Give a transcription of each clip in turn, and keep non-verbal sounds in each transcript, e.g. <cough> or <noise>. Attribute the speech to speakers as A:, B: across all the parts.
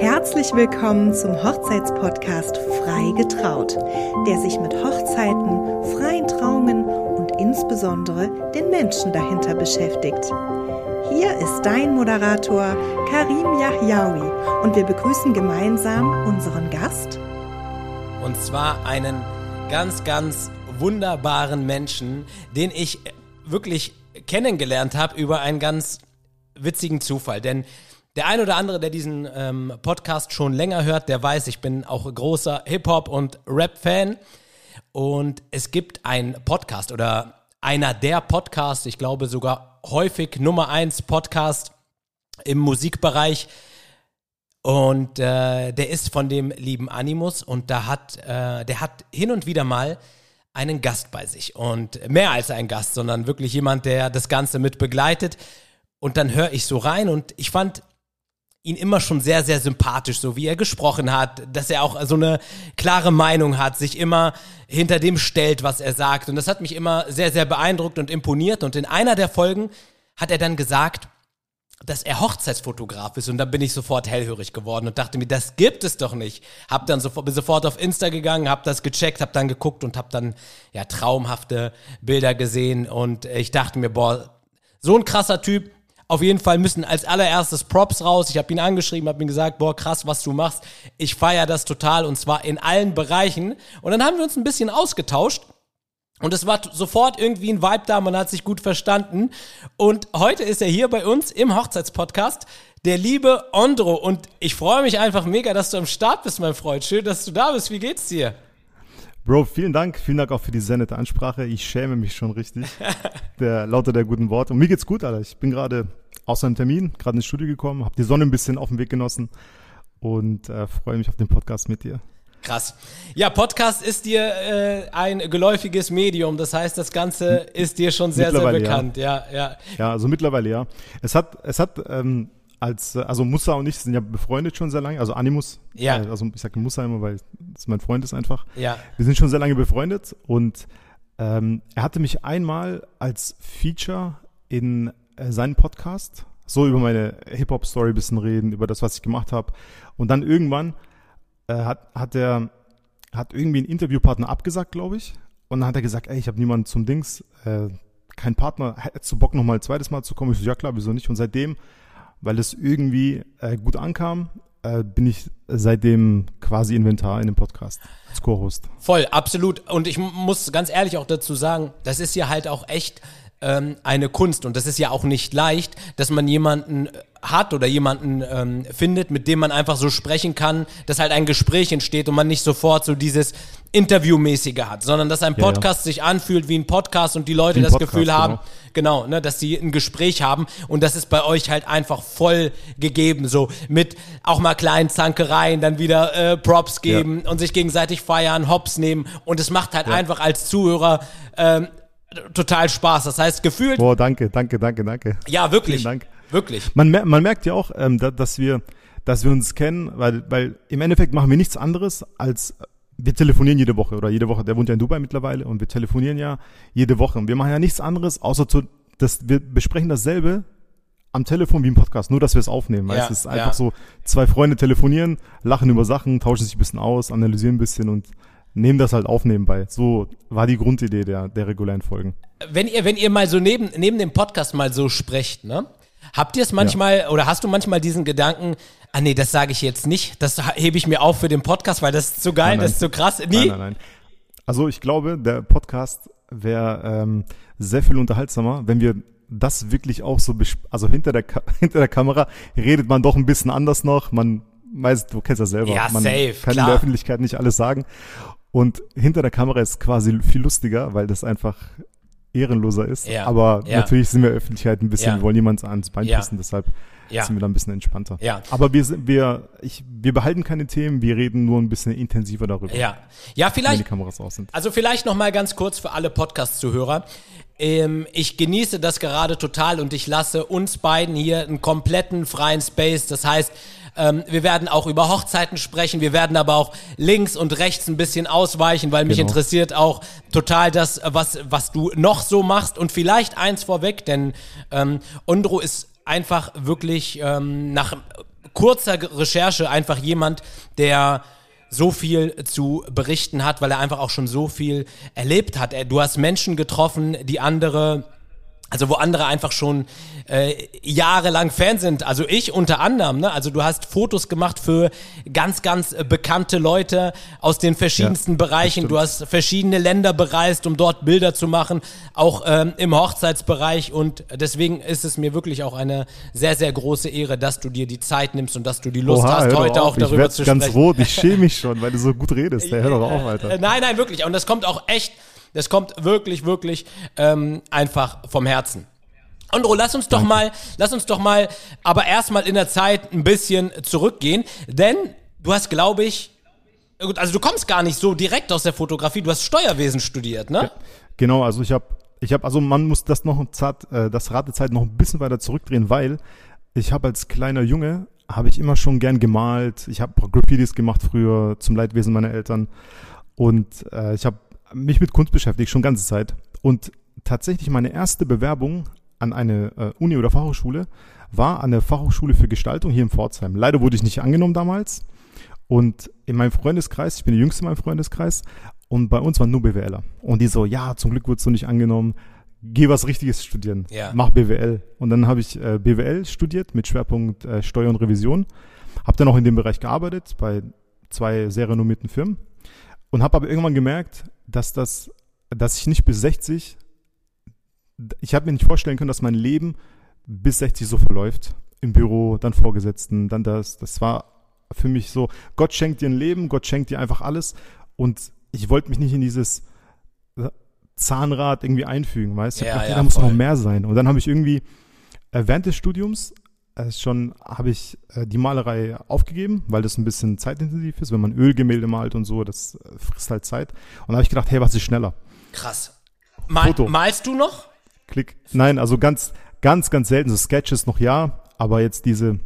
A: Herzlich willkommen zum Hochzeitspodcast Frei getraut, der sich mit Hochzeiten, freien Trauungen und insbesondere den Menschen dahinter beschäftigt. Hier ist dein Moderator Karim Yahyaoui und wir begrüßen gemeinsam unseren Gast.
B: Und zwar einen ganz, ganz wunderbaren Menschen, den ich wirklich kennengelernt habe über einen ganz witzigen Zufall. Denn der ein oder andere, der diesen ähm, Podcast schon länger hört, der weiß, ich bin auch großer Hip-Hop- und Rap-Fan. Und es gibt einen Podcast oder einer der Podcasts, ich glaube sogar häufig Nummer eins Podcast im Musikbereich. Und äh, der ist von dem lieben Animus und da hat, äh, der hat hin und wieder mal einen Gast bei sich. Und mehr als ein Gast, sondern wirklich jemand, der das Ganze mit begleitet. Und dann höre ich so rein und ich fand ihn immer schon sehr, sehr sympathisch, so wie er gesprochen hat, dass er auch so eine klare Meinung hat, sich immer hinter dem stellt, was er sagt. Und das hat mich immer sehr, sehr beeindruckt und imponiert. Und in einer der Folgen hat er dann gesagt, dass er Hochzeitsfotograf ist und da bin ich sofort hellhörig geworden und dachte mir, das gibt es doch nicht. Hab dann sofort, bin sofort auf Insta gegangen, hab das gecheckt, hab dann geguckt und hab dann ja traumhafte Bilder gesehen und ich dachte mir, boah, so ein krasser Typ, auf jeden Fall müssen als allererstes Props raus. Ich habe ihn angeschrieben, habe ihm gesagt, boah, krass, was du machst. Ich feiere das total und zwar in allen Bereichen. Und dann haben wir uns ein bisschen ausgetauscht. Und es war sofort irgendwie ein Vibe da, man hat sich gut verstanden. Und heute ist er hier bei uns im Hochzeitspodcast, der liebe Ondro. Und ich freue mich einfach mega, dass du am Start bist, mein Freund. Schön, dass du da bist. Wie geht's dir?
C: Bro, vielen Dank. Vielen Dank auch für die sehr nette Ansprache. Ich schäme mich schon richtig. <laughs> der lauter der guten Worte. Und mir geht's gut, Alter. Ich bin gerade aus einem Termin, gerade ins Studio gekommen, habe die Sonne ein bisschen auf dem Weg genossen und äh, freue mich auf den Podcast mit dir.
B: Krass. Ja, Podcast ist dir äh, ein geläufiges Medium. Das heißt, das Ganze ist dir schon sehr, sehr bekannt. Ja. ja, ja.
C: Ja, also mittlerweile ja. Es hat, es hat ähm, als, äh, also Musa und ich sind ja befreundet schon sehr lange, also Animus,
B: ja.
C: Äh, also ich sage Musa immer, weil es mein Freund ist einfach.
B: Ja.
C: Wir sind schon sehr lange befreundet und ähm, er hatte mich einmal als Feature in seinen Podcast, so über meine Hip-Hop-Story bisschen reden, über das, was ich gemacht habe. Und dann irgendwann äh, hat, hat er hat irgendwie einen Interviewpartner abgesagt, glaube ich. Und dann hat er gesagt, ey, ich habe niemanden zum Dings, äh, kein Partner, hättest du Bock nochmal ein zweites Mal zu kommen? Ich so, ja klar, wieso nicht? Und seitdem weil es irgendwie äh, gut ankam, äh, bin ich seitdem quasi Inventar in dem Podcast als Co-Host.
B: Voll, absolut. Und ich muss ganz ehrlich auch dazu sagen, das ist ja halt auch echt ähm, eine Kunst. Und das ist ja auch nicht leicht, dass man jemanden hat oder jemanden ähm, findet, mit dem man einfach so sprechen kann, dass halt ein Gespräch entsteht und man nicht sofort so dieses Interviewmäßige hat, sondern dass ein Podcast ja, ja. sich anfühlt wie ein Podcast und die Leute das Podcast, Gefühl haben, genau, genau ne, dass sie ein Gespräch haben. Und das ist bei euch halt einfach voll gegeben, so mit auch mal kleinen Zankereien, dann wieder äh, Props geben ja. und sich gegenseitig feiern, Hops nehmen. Und es macht halt einfach als Zuhörer ähm, total Spaß. Das heißt, gefühlt.
C: Boah, danke, danke, danke, danke.
B: Ja, wirklich. Vielen Dank. Wirklich.
C: Man, man merkt ja auch, ähm, dass wir, dass wir uns kennen, weil, weil im Endeffekt machen wir nichts anderes als wir telefonieren jede Woche oder jede Woche. Der wohnt ja in Dubai mittlerweile und wir telefonieren ja jede Woche. Und wir machen ja nichts anderes, außer zu, dass wir besprechen dasselbe am Telefon wie im Podcast, nur dass wir es aufnehmen. Ja, es ist einfach ja. so, zwei Freunde telefonieren, lachen über Sachen, tauschen sich ein bisschen aus, analysieren ein bisschen und nehmen das halt auf nebenbei. So war die Grundidee der, der regulären Folgen.
B: Wenn ihr, wenn ihr mal so neben, neben dem Podcast mal so sprecht, ne? Habt ihr es manchmal ja. oder hast du manchmal diesen Gedanken, ah nee, das sage ich jetzt nicht, das hebe ich mir auf für den Podcast, weil das ist zu geil, nein, nein. das ist zu krass.
C: Nie? Nein, nein, nein. Also ich glaube, der Podcast wäre ähm, sehr viel unterhaltsamer, wenn wir das wirklich auch so, also hinter der, Ka <laughs> hinter der Kamera redet man doch ein bisschen anders noch, man weiß, du kennst das selber,
B: ja,
C: man
B: safe,
C: kann klar. in der Öffentlichkeit nicht alles sagen und hinter der Kamera ist quasi viel lustiger, weil das einfach ehrenloser ist. Ja. Aber ja. natürlich sind wir Öffentlichkeit ein bisschen, ja. wir wollen niemanden ans Bein pissen, deshalb sind wir da ein bisschen entspannter.
B: Ja.
C: Aber wir, wir, ich, wir behalten keine Themen, wir reden nur ein bisschen intensiver darüber.
B: Ja. Ja, vielleicht. Wenn
C: die Kameras aus sind.
B: Also vielleicht nochmal ganz kurz für alle Podcast-Zuhörer. Ähm, ich genieße das gerade total und ich lasse uns beiden hier einen kompletten freien Space. Das heißt, ähm, wir werden auch über Hochzeiten sprechen. Wir werden aber auch links und rechts ein bisschen ausweichen, weil mich genau. interessiert auch total das, was, was du noch so machst. Und vielleicht eins vorweg, denn ähm, Ondro ist einfach wirklich ähm, nach kurzer Recherche einfach jemand, der so viel zu berichten hat, weil er einfach auch schon so viel erlebt hat. Du hast Menschen getroffen, die andere also wo andere einfach schon äh, jahrelang Fan sind. Also ich unter anderem. Ne? Also du hast Fotos gemacht für ganz, ganz bekannte Leute aus den verschiedensten ja, Bereichen. Du hast verschiedene Länder bereist, um dort Bilder zu machen, auch ähm, im Hochzeitsbereich. Und deswegen ist es mir wirklich auch eine sehr, sehr große Ehre, dass du dir die Zeit nimmst und dass du die Lust Oha, hast, heute auch darüber zu
C: sprechen. Ich ganz rot. Ich schäme mich <laughs> schon, weil du so gut redest. hör doch auf, Alter.
B: Nein, nein, wirklich. Und das kommt auch echt das kommt wirklich, wirklich ähm, einfach vom Herzen. Andro, lass uns doch Danke. mal, lass uns doch mal, aber erstmal in der Zeit ein bisschen zurückgehen, denn du hast, glaube ich, also du kommst gar nicht so direkt aus der Fotografie, du hast Steuerwesen studiert, ne?
C: Genau, also ich habe, ich habe, also man muss das noch äh, das Ratezeit noch ein bisschen weiter zurückdrehen, weil ich habe als kleiner Junge habe ich immer schon gern gemalt. Ich habe Graffitis gemacht früher zum Leidwesen meiner Eltern und äh, ich habe mich mit Kunst beschäftigt, schon ganze Zeit. Und tatsächlich meine erste Bewerbung an eine äh, Uni oder Fachhochschule war an der Fachhochschule für Gestaltung hier in Pforzheim. Leider wurde ich nicht angenommen damals. Und in meinem Freundeskreis, ich bin der Jüngste in meinem Freundeskreis, und bei uns waren nur BWLer. Und die so, ja, zum Glück wurdest du nicht angenommen. Geh was Richtiges studieren. Ja. Mach BWL. Und dann habe ich äh, BWL studiert mit Schwerpunkt äh, Steuer und Revision. Habe dann auch in dem Bereich gearbeitet bei zwei sehr renommierten Firmen. Und habe aber irgendwann gemerkt, dass das, dass ich nicht bis 60, ich habe mir nicht vorstellen können, dass mein Leben bis 60 so verläuft. Im Büro, dann Vorgesetzten, dann das. Das war für mich so, Gott schenkt dir ein Leben, Gott schenkt dir einfach alles. Und ich wollte mich nicht in dieses Zahnrad irgendwie einfügen, weißt du? Ja, ja, da muss noch mehr sein. Und dann habe ich irgendwie äh, während des Studiums äh, schon habe ich äh, die Malerei aufgegeben, weil das ein bisschen zeitintensiv ist. Wenn man Ölgemälde malt und so, das äh, frisst halt Zeit. Und da habe ich gedacht, hey, was ist schneller?
B: Krass. Mal, Foto. Malst du noch?
C: Klick. Nein, also ganz, ganz, ganz selten. So Sketches noch ja, aber jetzt diese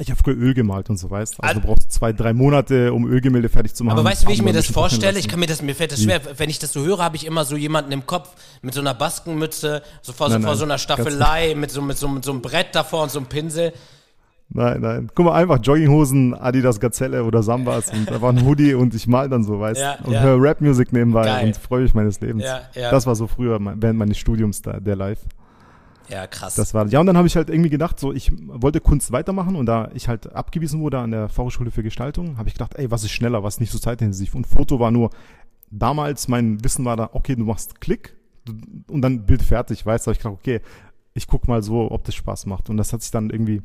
C: ich habe früher Öl gemalt und so, weißt Also du brauchst zwei, drei Monate, um Ölgemälde fertig zu machen.
B: Aber weißt du, wie ich mir das vorstelle? Ich kann mir das, mir fällt das schwer. Wenn ich das so höre, habe ich immer so jemanden im Kopf mit so einer Baskenmütze, so vor, nein, so, vor so einer Staffelei, mit so, mit, so, mit so einem Brett davor und so einem Pinsel.
C: Nein, nein. Guck mal, einfach Jogginghosen, Adidas Gazelle oder Sambas und <laughs> einfach ein Hoodie und ich mal dann so, weißt du? Ja, und ja. höre Rap-Musik nebenbei Geil. und freue mich meines Lebens. Ja, ja. Das war so früher während meines Studiums da, der Live.
B: Ja, krass.
C: Das war, ja, und dann habe ich halt irgendwie gedacht, so, ich wollte Kunst weitermachen und da ich halt abgewiesen wurde an der Fachhochschule für Gestaltung, habe ich gedacht, ey, was ist schneller, was ist nicht so zeitintensiv? Und Foto war nur, damals mein Wissen war da, okay, du machst Klick und dann Bild fertig, weißt du, ich gedacht, okay, ich guck mal so, ob das Spaß macht. Und das hat sich dann irgendwie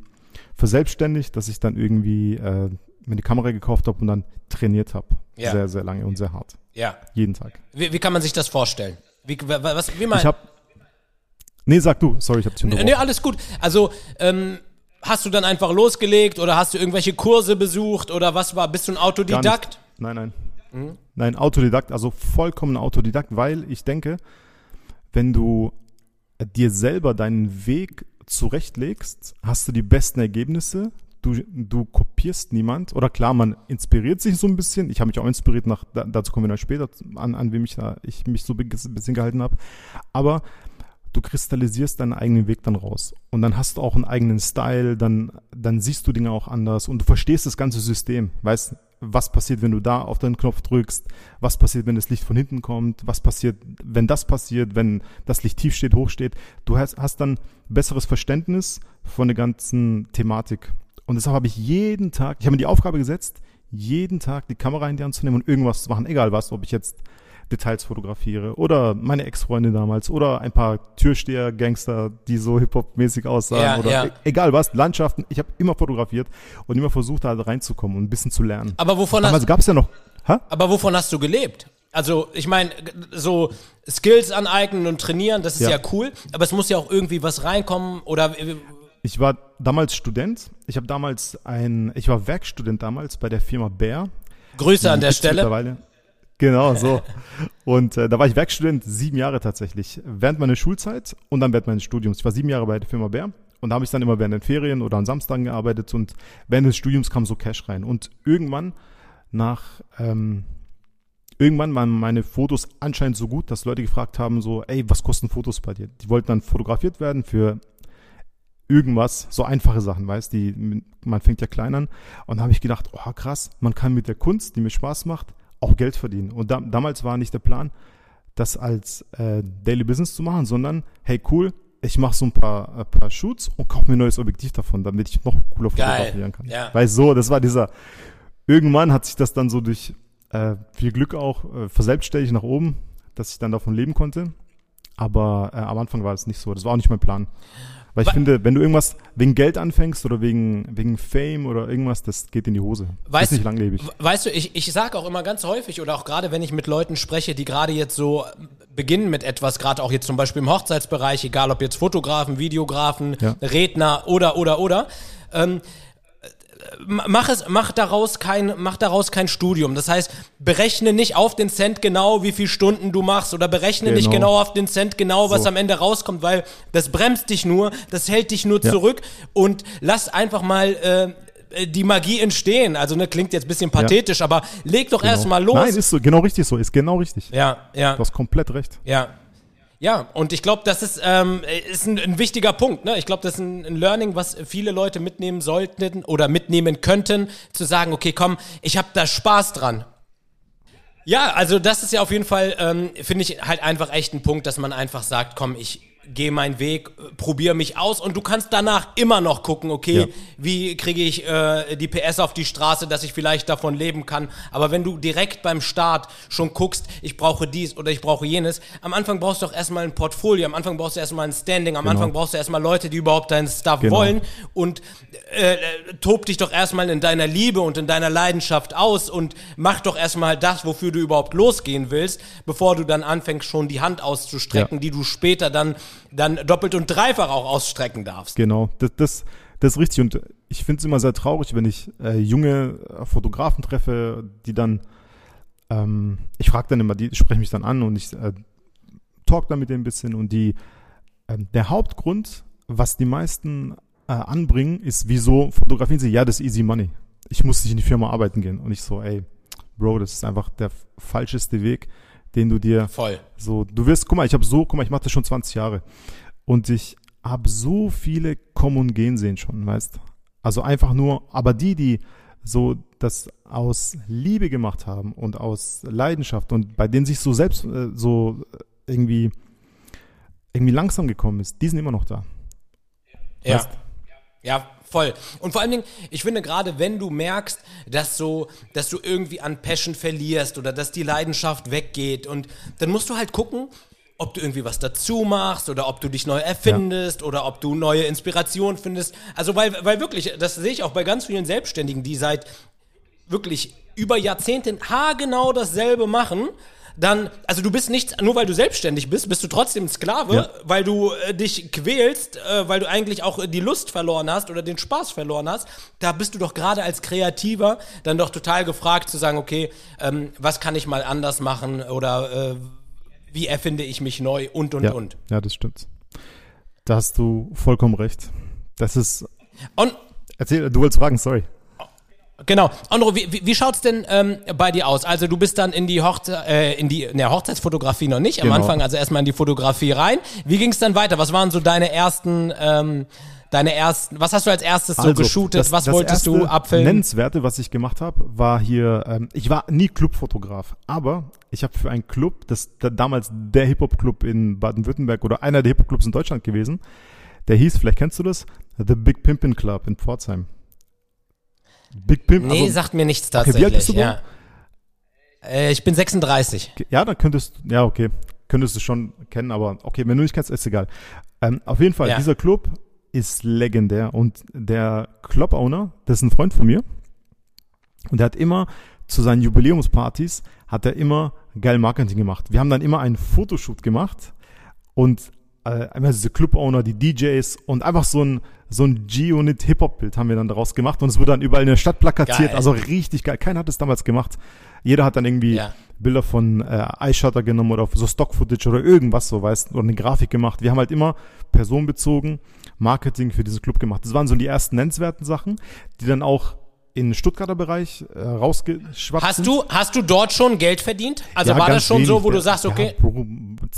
C: verselbstständigt, dass ich dann irgendwie äh, mir die Kamera gekauft habe und dann trainiert habe. Ja. Sehr, sehr lange und sehr hart.
B: Ja.
C: Jeden Tag.
B: Wie, wie kann man sich das vorstellen? Wie, was, wie man,
C: ich habe Nee, sag du. Sorry, ich hab dich
B: unterbrochen. Nee, alles gut. Also, ähm, hast du dann einfach losgelegt oder hast du irgendwelche Kurse besucht oder was war? Bist du ein Autodidakt?
C: Nein, nein. Mhm. Nein, Autodidakt, also vollkommen Autodidakt, weil ich denke, wenn du dir selber deinen Weg zurechtlegst, hast du die besten Ergebnisse. Du, du kopierst niemand. Oder klar, man inspiriert sich so ein bisschen. Ich habe mich auch inspiriert, nach, dazu kommen wir dann später, an, an wem ich, da, ich mich so ein bisschen gehalten habe. Aber du kristallisierst deinen eigenen Weg dann raus. Und dann hast du auch einen eigenen Style, dann, dann siehst du Dinge auch anders und du verstehst das ganze System. Weißt, was passiert, wenn du da auf deinen Knopf drückst, was passiert, wenn das Licht von hinten kommt, was passiert, wenn das passiert, wenn das Licht tief steht, hoch steht. Du hast, hast dann besseres Verständnis von der ganzen Thematik. Und deshalb habe ich jeden Tag, ich habe mir die Aufgabe gesetzt, jeden Tag die Kamera in die Hand zu nehmen und irgendwas zu machen, egal was, ob ich jetzt Details fotografiere oder meine Ex-Freundin damals oder ein paar Türsteher-Gangster, die so Hip-Hop-mäßig aussahen ja, oder ja. E egal was, Landschaften. Ich habe immer fotografiert und immer versucht, da reinzukommen und ein bisschen zu lernen.
B: Aber wovon
C: damals gab es ja noch.
B: Ha? Aber wovon hast du gelebt? Also, ich meine, so Skills aneignen und trainieren, das ist ja. ja cool, aber es muss ja auch irgendwie was reinkommen oder
C: ich war damals Student. Ich habe damals ein, ich war Werkstudent damals bei der Firma Bär.
B: Grüße an der Stelle.
C: Genau, so. Und äh, da war ich Werkstudent sieben Jahre tatsächlich. Während meiner Schulzeit und dann während meines Studiums. Ich war sieben Jahre bei der Firma Bär und da habe ich dann immer während den Ferien oder an Samstagen gearbeitet und während des Studiums kam so Cash rein. Und irgendwann nach, ähm, irgendwann waren meine Fotos anscheinend so gut, dass Leute gefragt haben so, ey, was kosten Fotos bei dir? Die wollten dann fotografiert werden für irgendwas, so einfache Sachen, weißt die man fängt ja klein an. Und da habe ich gedacht, oh krass, man kann mit der Kunst, die mir Spaß macht, auch Geld verdienen. Und da, damals war nicht der Plan, das als äh, Daily Business zu machen, sondern hey cool, ich mache so ein paar, äh, paar Shoots und kaufe mir ein neues Objektiv davon, damit ich noch cooler fotografieren kann. Ja. Weil so, das war dieser, irgendwann hat sich das dann so durch äh, viel Glück auch äh, verselbstständigt nach oben, dass ich dann davon leben konnte. Aber äh, am Anfang war es nicht so. Das war auch nicht mein Plan. Weil ich We finde, wenn du irgendwas wegen Geld anfängst oder wegen, wegen Fame oder irgendwas, das geht in die Hose. Weißt, das ist nicht langlebig.
B: Weißt du, ich, ich sage auch immer ganz häufig oder auch gerade wenn ich mit Leuten spreche, die gerade jetzt so beginnen mit etwas, gerade auch jetzt zum Beispiel im Hochzeitsbereich, egal ob jetzt Fotografen, Videografen, ja. Redner oder, oder, oder, ähm, mach es, mach daraus kein, mach daraus kein Studium. Das heißt, berechne nicht auf den Cent genau, wie viele Stunden du machst oder berechne genau. nicht genau auf den Cent genau, was so. am Ende rauskommt, weil das bremst dich nur, das hält dich nur ja. zurück und lass einfach mal, äh, die Magie entstehen. Also, ne, klingt jetzt ein bisschen pathetisch, ja. aber leg doch genau. erstmal los.
C: Nein, ist so, genau richtig so, ist genau richtig.
B: Ja, ja.
C: Du hast komplett recht.
B: Ja. Ja, und ich glaube, das ist, ähm, ist ein, ein, wichtiger Punkt. Ne? Ich glaube, das ist ein, ein, Learning, was viele Leute mitnehmen sollten oder mitnehmen könnten, zu sagen, okay, komm, ich habe da Spaß dran. Ja, also das ist ja auf jeden Fall, ähm, finde ich halt einfach echt ein Punkt, dass man einfach sagt, komm, ich gehe meinen Weg, probiere mich aus und du kannst danach immer noch gucken, okay, ja. wie kriege ich äh, die PS auf die Straße, dass ich vielleicht davon leben kann. Aber wenn du direkt beim Start schon guckst, ich brauche dies oder ich brauche jenes, am Anfang brauchst du auch erstmal ein Portfolio, am Anfang brauchst du erstmal ein Standing, am genau. Anfang brauchst du erstmal Leute, die überhaupt deinen Stuff genau. wollen und äh, tob dich doch erstmal in deiner Liebe und in deiner Leidenschaft aus und mach doch erstmal das, wofür du überhaupt losgehen willst, bevor du dann anfängst, schon die Hand auszustrecken, ja. die du später dann dann doppelt und dreifach auch ausstrecken darfst.
C: Genau, das, das, das ist richtig. Und ich finde es immer sehr traurig, wenn ich äh, junge äh, Fotografen treffe, die dann, ähm, ich frage dann immer, die sprechen mich dann an und ich äh, talk dann mit denen ein bisschen und die, äh, der Hauptgrund, was die meisten äh, anbringen, ist, wieso fotografieren sie? Ja, das ist easy money. Ich muss nicht in die Firma arbeiten gehen. Und ich so, ey, Bro, das ist einfach der falscheste Weg den du dir
B: voll.
C: so du wirst guck mal ich habe so guck mal ich mache das schon 20 Jahre. Und ich habe so viele kommen und gehen sehen schon weißt? Also einfach nur aber die die so das aus Liebe gemacht haben und aus Leidenschaft und bei denen sich so selbst äh, so irgendwie irgendwie langsam gekommen ist die sind immer noch da.
B: Ja. Weißt? ja Voll. Und vor allen Dingen, ich finde gerade, wenn du merkst, dass so, dass du irgendwie an Passion verlierst oder dass die Leidenschaft weggeht und dann musst du halt gucken, ob du irgendwie was dazu machst oder ob du dich neu erfindest ja. oder ob du neue Inspiration findest. Also weil, weil wirklich, das sehe ich auch bei ganz vielen Selbstständigen, die seit wirklich über Jahrzehnten haargenau dasselbe machen dann, also du bist nicht, nur weil du selbstständig bist, bist du trotzdem Sklave, ja. weil du äh, dich quälst, äh, weil du eigentlich auch die Lust verloren hast oder den Spaß verloren hast. Da bist du doch gerade als Kreativer dann doch total gefragt zu sagen, okay, ähm, was kann ich mal anders machen oder äh, wie erfinde ich mich neu und und
C: ja.
B: und.
C: Ja, das stimmt. Da hast du vollkommen recht. Das ist. Und Erzähl, du wolltest fragen, sorry.
B: Genau. Andro, wie, wie, wie schaut's denn ähm, bei dir aus? Also du bist dann in die, Hochze äh, in die ne, Hochzeitsfotografie noch nicht am genau. Anfang, also erstmal in die Fotografie rein. Wie ging's dann weiter? Was waren so deine ersten, ähm, deine ersten, was hast du als erstes so also, geshootet? Das, was das wolltest du abfilmen?
C: Nennenswerte, was ich gemacht habe, war hier, ähm, ich war nie Clubfotograf, aber ich habe für einen Club, das der, damals der Hip-Hop-Club in Baden-Württemberg oder einer der Hip-Hop-Clubs in Deutschland gewesen, der hieß, vielleicht kennst du das, The Big Pimpin Club in Pforzheim.
B: Big Pimp. Nee, also, sagt mir nichts tatsächlich. Okay, wie alt bist du ja. Äh, ich bin 36.
C: Ja, dann könntest du, ja, okay, könntest du schon kennen, aber okay, wenn du nicht kennst, ist egal. Ähm, auf jeden Fall, ja. dieser Club ist legendär und der Club-Owner, das ist ein Freund von mir und der hat immer zu seinen Jubiläumspartys hat er immer geil Marketing gemacht. Wir haben dann immer einen Fotoshoot gemacht und äh, einmal diese Club-Owner, die DJs und einfach so ein, so ein G-Unit-Hip-Hop-Bild haben wir dann daraus gemacht und es wurde dann überall in der Stadt plakatiert. Geil. Also richtig geil. Keiner hat es damals gemacht. Jeder hat dann irgendwie ja. Bilder von äh, iShutter genommen oder so Stock-Footage oder irgendwas so, weißt oder eine Grafik gemacht. Wir haben halt immer personenbezogen Marketing für diesen Club gemacht. Das waren so die ersten nennenswerten Sachen, die dann auch in Stuttgarter Bereich äh, rausgeschwappt
B: Hast
C: sind.
B: du, hast du dort schon Geld verdient? Also
C: Ja,
B: war das schon so,
C: wenig.
B: wo du sagst, okay,
C: Ja, pro,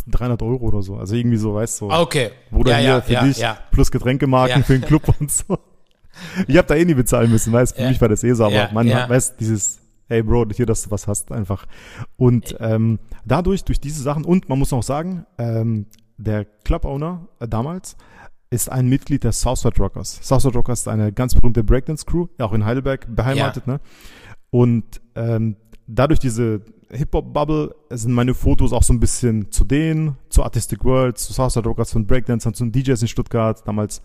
C: 300 Euro oder so. Also irgendwie so, weißt du. So,
B: ah, okay.
C: Bruder,
B: ja,
C: hier
B: ja,
C: für
B: ja,
C: dich plus Getränkemarken für den Club und so. <laughs> Ich habe da eh nie bezahlen müssen, weißt Für mich war das eh so, aber man hat, weißt dieses, hey Bro, hier, dass du was hast, einfach. Und ähm, dadurch, durch diese Sachen, und man muss noch sagen, ähm, der Club-Owner äh, damals ist ein Mitglied der Southside Rockers. Southside Rockers ist eine ganz berühmte Breakdance-Crew, ja auch in Heidelberg beheimatet, ne? Und ähm, dadurch diese Hip-Hop-Bubble sind meine Fotos auch so ein bisschen zu denen, zu Artistic World, zu Southside Rockers, von Breakdancern, zu den DJs in Stuttgart, damals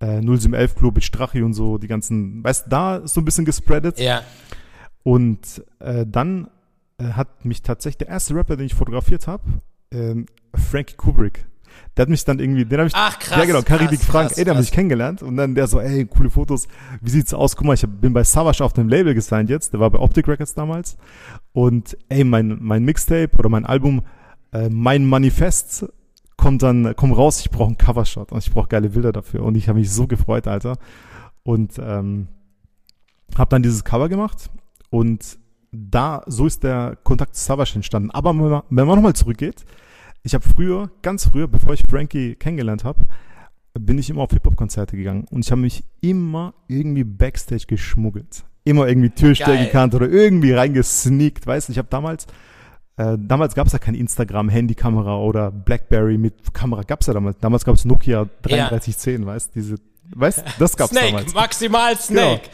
C: äh, 0711 Club mit Strachi und so, die ganzen, weißt du, da ist so ein bisschen gespreadet.
B: Ja.
C: Und äh, dann äh, hat mich tatsächlich der erste Rapper, den ich fotografiert habe, ähm, Frankie Kubrick. Der hat mich dann irgendwie, den habe ich,
B: Ach, krass,
C: ja genau, Karibik
B: krass,
C: Frank,
B: krass,
C: ey, der hat mich kennengelernt und dann der so, ey, coole Fotos, wie sieht's aus? Guck mal, ich hab, bin bei Savage auf dem Label gesigned jetzt, der war bei Optic Records damals und ey, mein, mein Mixtape oder mein Album, äh, mein Manifest kommt dann, kommt raus, ich brauche einen Covershot und ich brauche geile Bilder dafür und ich habe mich so gefreut, Alter und ähm, habe dann dieses Cover gemacht und da, so ist der Kontakt zu Savage entstanden. Aber wenn man, wenn man nochmal zurückgeht, ich habe früher, ganz früher, bevor ich Frankie kennengelernt habe, bin ich immer auf Hip-Hop-Konzerte gegangen und ich habe mich immer irgendwie Backstage geschmuggelt. Immer irgendwie Türsteher gekannt oder irgendwie reingesneakt, weißt du, ich habe damals, äh, damals gab es ja kein Instagram, Handykamera oder Blackberry mit Kamera, gab's ja damals. Damals gab es Nokia 3310, weißt du, diese, weißt du, das gab's
B: Snake,
C: damals.
B: maximal Snake.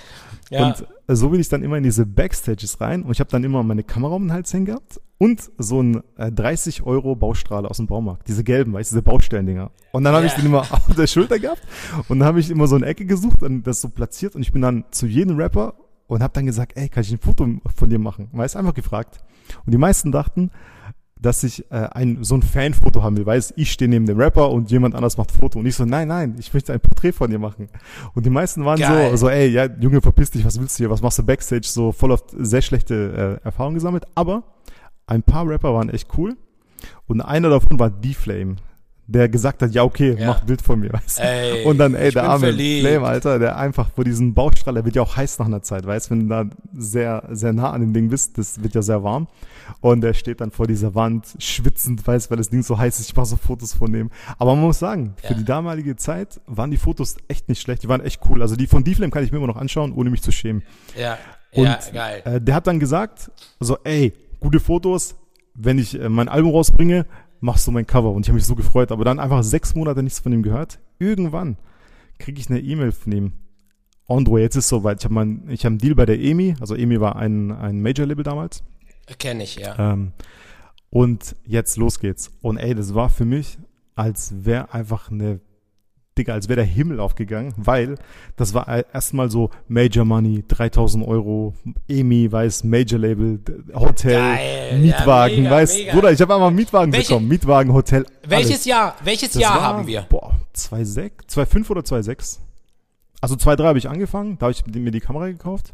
B: Ja.
C: Und äh, so bin ich dann immer in diese Backstages rein und ich habe dann immer meine Kamera um den Hals hängen gehabt und so ein äh, 30 Euro Baustrahle aus dem Baumarkt. Diese gelben, weißt du, diese Baustellendinger. Und dann habe ich
B: Ja.
C: den immer <laughs> auf der Schulter gehabt und dann habe ich immer so eine Ecke gesucht und das so platziert und ich bin dann zu jedem Rapper und habe dann gesagt, ey, kann ich ein Foto von dir machen? Weißt einfach gefragt. Und die meisten dachten, dass ich äh, ein so ein Fanfoto haben will, weiß ich stehe neben dem Rapper und jemand anders macht Foto und ich so nein nein ich möchte ein Porträt von dir machen. Und die meisten waren
B: Geil.
C: so so ey ja Junge verpiss dich was willst du hier was machst du backstage? So voll auf sehr schlechte äh, Erfahrungen gesammelt aber ein paar Rapper waren echt cool und einer davon war D-Flame der gesagt hat ja okay
B: Ja.
C: mach ein Bild von mir weißt du?
B: Ey,
C: und dann ey der arme
B: verliebt.
C: Flame Alter der einfach vor diesem Baustrahl der wird ja auch heiß nach einer Zeit weißt wenn du da sehr sehr nah an dem Ding bist das wird ja sehr warm und der steht dann vor dieser Wand, schwitzend, weiß, weil das Ding so heiß ist. Ich mache so Fotos von dem. Aber man muss sagen, für
B: Ja.
C: die damalige Zeit waren die Fotos echt nicht schlecht. Die waren echt cool. Also die von D-Flame kann ich mir immer noch anschauen, ohne mich zu schämen.
B: Ja,
C: Und
B: ja, geil.
C: Äh, der hat dann gesagt, so, ey, gute Fotos, wenn ich äh, mein Album rausbringe, machst du mein Cover. Und ich habe mich so gefreut. Aber dann einfach sechs Monate nichts von ihm gehört. Irgendwann kriege ich eine E-Mail von ihm. Andro, jetzt ist soweit. Ich habe mein, ich habe einen Deal bei der EMI. Also EMI war ein, ein Major-Label damals.
B: Kenne ich, ja.
C: Ähm, und jetzt los geht's. Und ey, das war für mich, als wäre einfach eine, Digga, als wäre der Himmel aufgegangen, weil das war e- erstmal so Major Money, 3000 Euro, EMI, weiß, Major Label, Hotel,
B: Geil, ja,
C: Mietwagen,
B: mega,
C: weiß,
B: mega.
C: Bruder, ich habe einfach einen Mietwagen
B: Welche-
C: bekommen, Mietwagen, Hotel,
B: Welches
C: alles.
B: Jahr, welches
C: Das
B: Jahr
C: war,
B: haben wir?
C: Boah, 2,6, 2,5 oder 2,6. Also 2,3 habe ich angefangen, da habe ich mir die Kamera gekauft.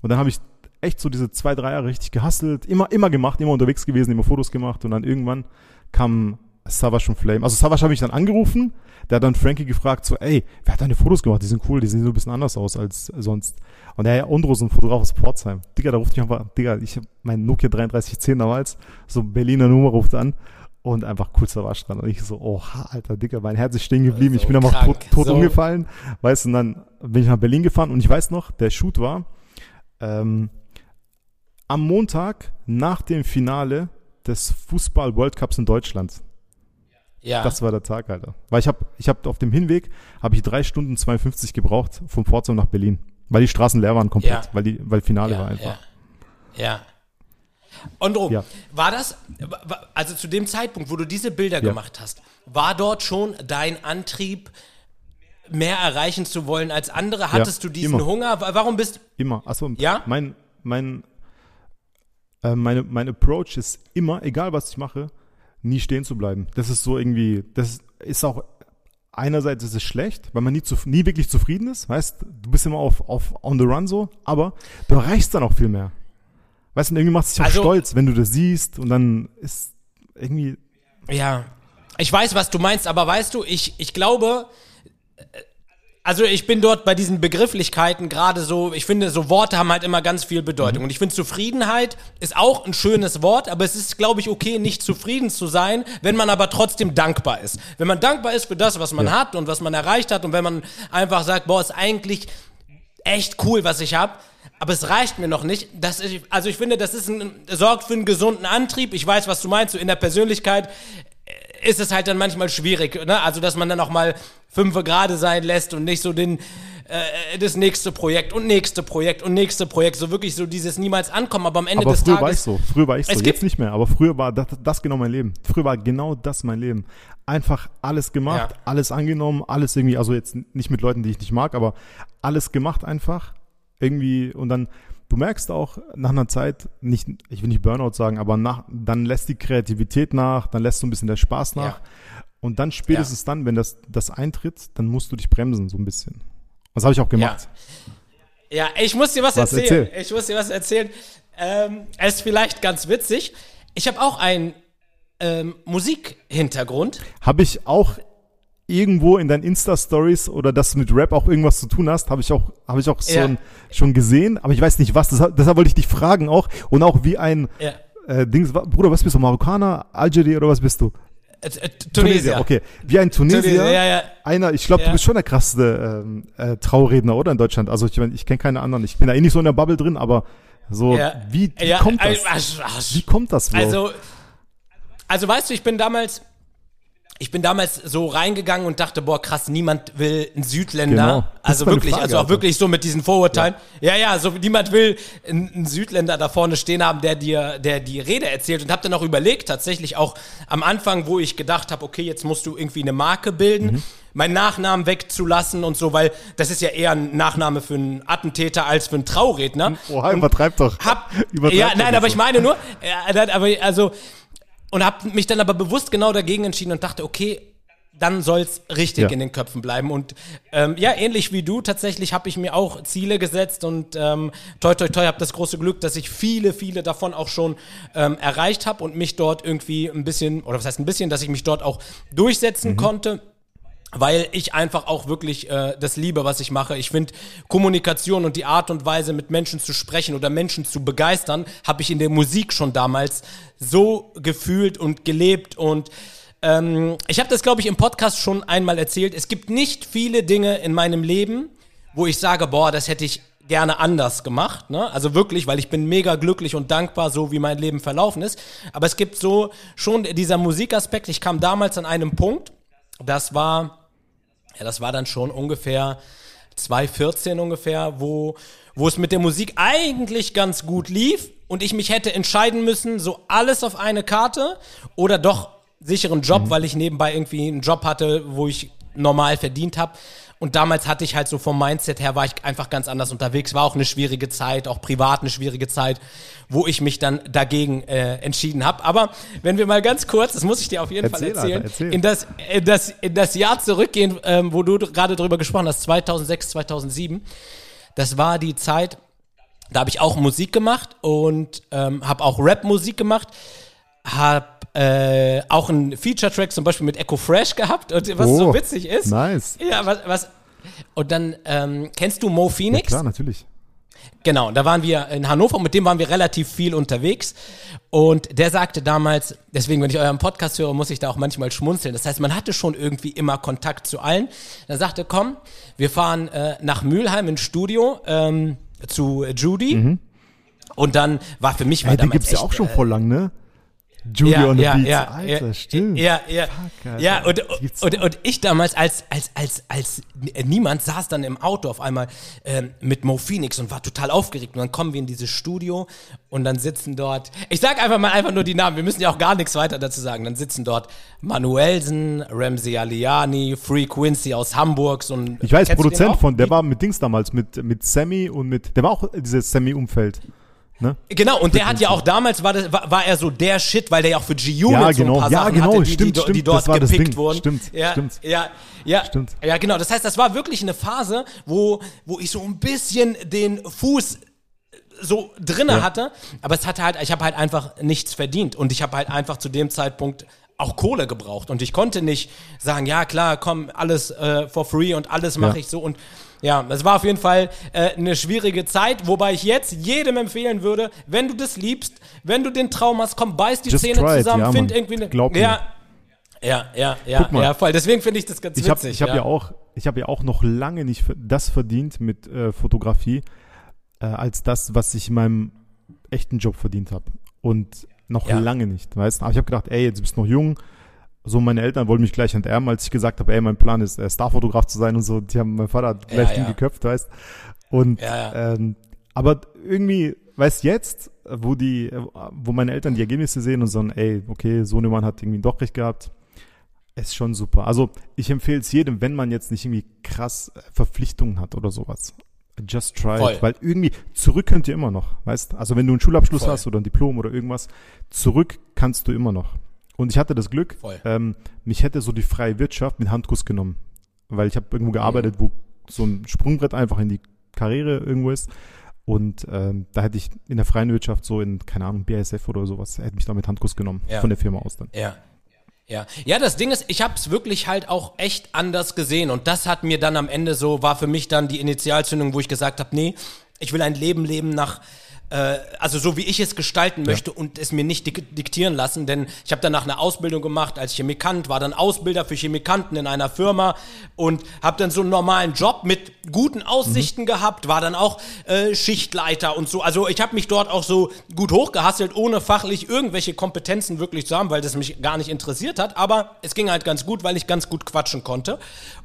C: Und dann habe ich echt so diese zwei, drei Jahre richtig gehustelt, immer, immer gemacht, immer unterwegs gewesen, immer Fotos gemacht und dann irgendwann kam Savage und Flame. Also Savage habe ich dann angerufen, der hat dann Frankie gefragt, so, ey, wer hat deine Fotos gemacht? Die sind cool, die sehen so ein bisschen anders aus als sonst. Und der, ja, Ondro ist ein Fotograf aus Pforzheim. Digga, da ruft mich einfach, Digga, ich hab mein Nokia 3310 damals, so Berliner Nummer ruft an und einfach cool Savage dran. Und ich so, oha, Alter, Digga, mein Herz ist stehen geblieben.
B: So
C: ich bin einfach tot, tot
B: so-
C: umgefallen, weißt du, und dann bin ich nach Berlin gefahren und ich weiß noch, der Shoot war, ähm, am Montag nach dem Finale des Fußball World Cups in Deutschland.
B: Ja.
C: Das war der Tag, Alter. Weil ich habe ich hab auf dem Hinweg habe ich drei Stunden 52 gebraucht vom Pforzheim nach Berlin, weil die Straßen leer waren komplett,
B: Ja.
C: weil die weil Finale
B: ja,
C: war einfach.
B: Ja. ja. Ondro,
C: Ja.
B: war das, also zu dem Zeitpunkt, wo du diese Bilder gemacht hast, war dort schon dein Antrieb, mehr erreichen zu wollen als andere? Hattest du diesen
C: immer.
B: Hunger? Wa- Warum bist
C: Immer. Achso,
B: Ja?
C: mein mein äh, meine mein Approach ist immer, egal was ich mache, nie stehen zu bleiben. Das ist so irgendwie, das ist auch einerseits ist es schlecht, weil man nie, zu, nie wirklich zufrieden ist, weißt, du bist immer auf, auf on the run so, aber du erreichst dann auch viel mehr. Weißt du, und irgendwie macht es dich auch
B: Also-
C: stolz, wenn du das siehst und dann ist irgendwie,
B: Ja, ich weiß, was du meinst, aber weißt du, ich, ich glaube, also ich bin dort bei diesen Begrifflichkeiten gerade so, ich finde, so Worte haben halt immer ganz viel Bedeutung. Mhm. Und ich finde, Zufriedenheit ist auch ein schönes Wort, aber es ist, glaube ich, okay, nicht zufrieden zu sein, wenn man aber trotzdem dankbar ist. Wenn man dankbar ist für das, was man ja. hat und was man erreicht hat und wenn man einfach sagt, boah, ist eigentlich echt cool, was ich habe, aber es reicht mir noch nicht. Das ist, also ich finde, das ist ein, sorgt für einen gesunden Antrieb. Ich weiß, was du meinst, so in der Persönlichkeit ist es halt dann manchmal schwierig, ne? Also, dass man dann auch mal fünf gerade sein lässt und nicht so den, äh, das nächste Projekt und nächste Projekt und nächste Projekt, so wirklich so dieses niemals ankommen, aber am Ende
C: aber
B: des
C: früher
B: Tages.
C: war ich so, früher war ich so, jetzt nicht mehr, aber früher war das, das genau mein Leben. Früher war genau das mein Leben. Einfach alles gemacht, ja. alles angenommen, alles irgendwie, also jetzt nicht mit Leuten, die ich nicht mag, aber alles gemacht einfach. Irgendwie und dann du merkst auch nach einer Zeit, nicht, ich will nicht Burnout sagen, aber nach, dann lässt die Kreativität nach, dann lässt so ein bisschen der Spaß nach. Ja. Und dann spätestens ja. dann, wenn das, das eintritt, dann musst du dich bremsen, so ein bisschen. Das habe ich auch gemacht.
B: Ja. ja, ich muss dir was, was erzählen. Erzähl. Ich muss dir was erzählen. Ähm, es ist vielleicht ganz witzig. Ich habe auch einen ähm, Musikhintergrund.
C: Habe ich auch irgendwo in deinen Insta-Stories oder dass du mit Rap auch irgendwas zu tun hast, habe ich auch, habe ich auch ja. so schon gesehen, aber ich weiß nicht was. Deshalb, deshalb wollte ich dich fragen auch und auch wie ein ja. äh, Dings, Bruder, was bist du, Marokkaner, Algerier oder was bist du?
B: Äh, äh, Tunesier.
C: Okay, wie ein Tunesier. Tunesier
B: ja, ja.
C: Einer, ich glaube, ja. du bist schon der krasseste ähm, äh, Trauredner, oder in Deutschland? Also ich, ich kenne keine anderen. Ich bin da eh nicht so in der Bubble drin, aber so wie, wie kommt das? Wie kommt das?
B: Bro? Also, also weißt du, ich bin damals ich bin damals so reingegangen und dachte, boah, krass, niemand will einen Südländer. Genau. Also wirklich, Frage, also auch wirklich so mit diesen Vorurteilen. Ja. ja, ja, so niemand will einen Südländer da vorne stehen haben, der dir, der die Rede erzählt. Und habe dann auch überlegt, tatsächlich auch am Anfang, wo ich gedacht habe, okay, jetzt musst du irgendwie eine Marke bilden. Mhm meinen Nachnamen wegzulassen und so, weil das ist ja eher ein Nachname für einen Attentäter als für einen Trauredner.
C: Oha, übertreib doch.
B: Hab, <laughs> übertreib ja, nein, aber so. ich meine nur, aber also und habe mich dann aber bewusst genau dagegen entschieden und dachte, okay, dann soll's richtig ja. in den Köpfen bleiben. Und ähm, ja, ähnlich wie du, tatsächlich habe ich mir auch Ziele gesetzt und ähm, toi toi toi habe das große Glück, dass ich viele, viele davon auch schon ähm, erreicht habe und mich dort irgendwie ein bisschen, oder was heißt ein bisschen, dass ich mich dort auch durchsetzen mhm. konnte weil ich einfach auch wirklich äh, das liebe, was ich mache. Ich finde Kommunikation und die Art und Weise, mit Menschen zu sprechen oder Menschen zu begeistern, habe ich in der Musik schon damals so gefühlt und gelebt und ähm, ich habe das, glaube ich, im Podcast schon einmal erzählt. Es gibt nicht viele Dinge in meinem Leben, wo ich sage, boah, das hätte ich gerne anders gemacht. Ne? Also wirklich, weil ich bin mega glücklich und dankbar, so wie mein Leben verlaufen ist. Aber es gibt so schon dieser Musikaspekt. Ich kam damals an einem Punkt, das war ja, das war dann schon ungefähr 2014 ungefähr, wo, wo es mit der Musik eigentlich ganz gut lief und ich mich hätte entscheiden müssen, so alles auf eine Karte oder doch sicheren Job, mhm. weil ich nebenbei irgendwie einen Job hatte, wo ich normal verdient habe. Und damals hatte ich halt so vom Mindset her, war ich einfach ganz anders unterwegs. War auch eine schwierige Zeit, auch privat eine schwierige Zeit, wo ich mich dann dagegen äh, entschieden habe. Aber wenn wir mal ganz kurz, das muss ich dir auf jeden erzähl, Fall erzählen, Alter, erzähl. in, das, in, das, in das Jahr zurückgehen, ähm, wo du gerade drüber gesprochen hast, 2006, 2007. Das war die Zeit, da habe ich auch Musik gemacht und ähm, habe auch Rap-Musik gemacht. Habe äh, auch einen Feature-Track zum Beispiel mit Echo Fresh gehabt und was oh, so witzig ist.
C: Nice.
B: Ja, was, was und dann ähm, kennst du Mo Phoenix?
C: Ja, klar, natürlich.
B: Genau, da waren wir in Hannover und mit dem waren wir relativ viel unterwegs. Und der sagte damals, deswegen, wenn ich euren Podcast höre, muss ich da auch manchmal schmunzeln. Das heißt, man hatte schon irgendwie immer Kontakt zu allen. Er sagte, komm, wir fahren äh, nach Mülheim ins Studio ähm, zu Judy. Mhm. Und dann war für mich
C: war hey, damals. Die gibt's echt, ja auch schon äh, vor lang, ne?
B: Julia ja, on the ja, Beats, ja, Alter, ja, stimmt. Ja, ja. Fuck, ja, und, und, und ich damals als, als, als, als niemand saß dann im Auto auf einmal ähm, mit Mo Phoenix und war total aufgeregt. Und dann kommen wir in dieses Studio und dann sitzen dort, ich sag einfach mal einfach nur die Namen, wir müssen ja auch gar nichts weiter dazu sagen. Dann sitzen dort Manuelsen, Ramsey Aliani, Free Quincy aus Hamburg. So ein,
C: ich weiß, Produzent von, der war mit Dings damals, mit, mit Sammy und mit, der war auch dieses Sammy-Umfeld. Ne?
B: Genau, und der hat ja auch damals, war, das, war, war, er so der Shit, weil der ja auch für G-Unit
C: ja, genau.
B: so ein paar
C: ja,
B: Sachen
C: genau,
B: hatte,
C: die, stimmt,
B: die,
C: stimmt,
B: die dort gepickt wurden.
C: Stimmt,
B: ja,
C: stimmt.
B: Ja, ja,
C: stimmt.
B: ja, genau. Das heißt, das war wirklich eine Phase, wo, wo ich so ein bisschen den Fuß so drinne ja. hatte, aber es hatte halt, ich habe halt einfach nichts verdient und ich habe halt einfach zu dem Zeitpunkt auch Kohle gebraucht und ich konnte nicht sagen, ja klar, komm, alles äh, for free und alles mache
C: Ja.
B: ich so und ja, es war auf jeden Fall äh, eine schwierige Zeit, wobei ich jetzt jedem empfehlen würde, wenn du das liebst, wenn du den Traum hast, komm, beiß die
C: Just
B: Zähne zusammen,
C: ja,
B: find
C: Mann.
B: irgendwie eine,
C: Glaub mir.
B: ja, ja, ja, ja,
C: Guck mal.
B: ja, voll. Deswegen finde ich das ganz
C: Ich habe
B: witzig.
C: ich hab ja. auch, ich habe ja auch noch lange nicht das verdient mit äh, Fotografie, äh, als das, was ich in meinem echten Job verdient habe. Und noch
B: Ja.
C: lange nicht, weißt du? Aber ich habe gedacht, ey, jetzt bist du noch jung. So, meine Eltern wollten mich gleich enterben, als ich gesagt habe, ey, mein Plan ist, äh, Starfotograf zu sein und so. Die haben, mein Vater gleich
B: Ja,
C: den
B: ja.
C: geköpft, weißt Und,
B: Ja,
C: ähm, aber irgendwie, weißt jetzt, wo die, wo meine Eltern die Ergebnisse sehen und sagen, ey, okay, so ein Mann hat irgendwie doch recht gehabt, ist schon super. Also ich empfehle es jedem, wenn man jetzt nicht irgendwie krass äh, Verpflichtungen hat oder sowas. Just try
B: Voll.
C: it, weil irgendwie zurück könnt ihr immer noch, weißt? Also wenn du einen Schulabschluss
B: Voll.
C: hast oder ein Diplom oder irgendwas, zurück kannst du immer noch. Und ich hatte das Glück, ähm, mich hätte so die freie Wirtschaft mit Handkuss genommen, weil ich habe irgendwo gearbeitet, wo so ein Sprungbrett einfach in die Karriere irgendwo ist. Und ähm, da hätte ich in der freien Wirtschaft so in, keine Ahnung, BASF oder sowas, hätte mich da mit Handkuss genommen,
B: Ja.
C: von der Firma aus dann.
B: Ja. Ja. ja, das Ding ist, ich habe es wirklich halt auch echt anders gesehen und das hat mir dann am Ende so, war für mich dann die Initialzündung, wo ich gesagt habe, nee, ich will ein Leben leben nach, äh, also so wie ich es gestalten möchte und es mir nicht dik diktieren lassen, denn ich habe danach eine Ausbildung gemacht als Chemikant, war dann Ausbilder für Chemikanten in einer Firma und habe dann so einen normalen Job mit guten Aussichten gehabt, war dann auch äh, Schichtleiter und so. Also ich habe mich dort auch so gut hochgehasselt, ohne fachlich irgendwelche Kompetenzen wirklich zu haben, weil das mich gar nicht interessiert hat. Aber es ging halt ganz gut, weil ich ganz gut quatschen konnte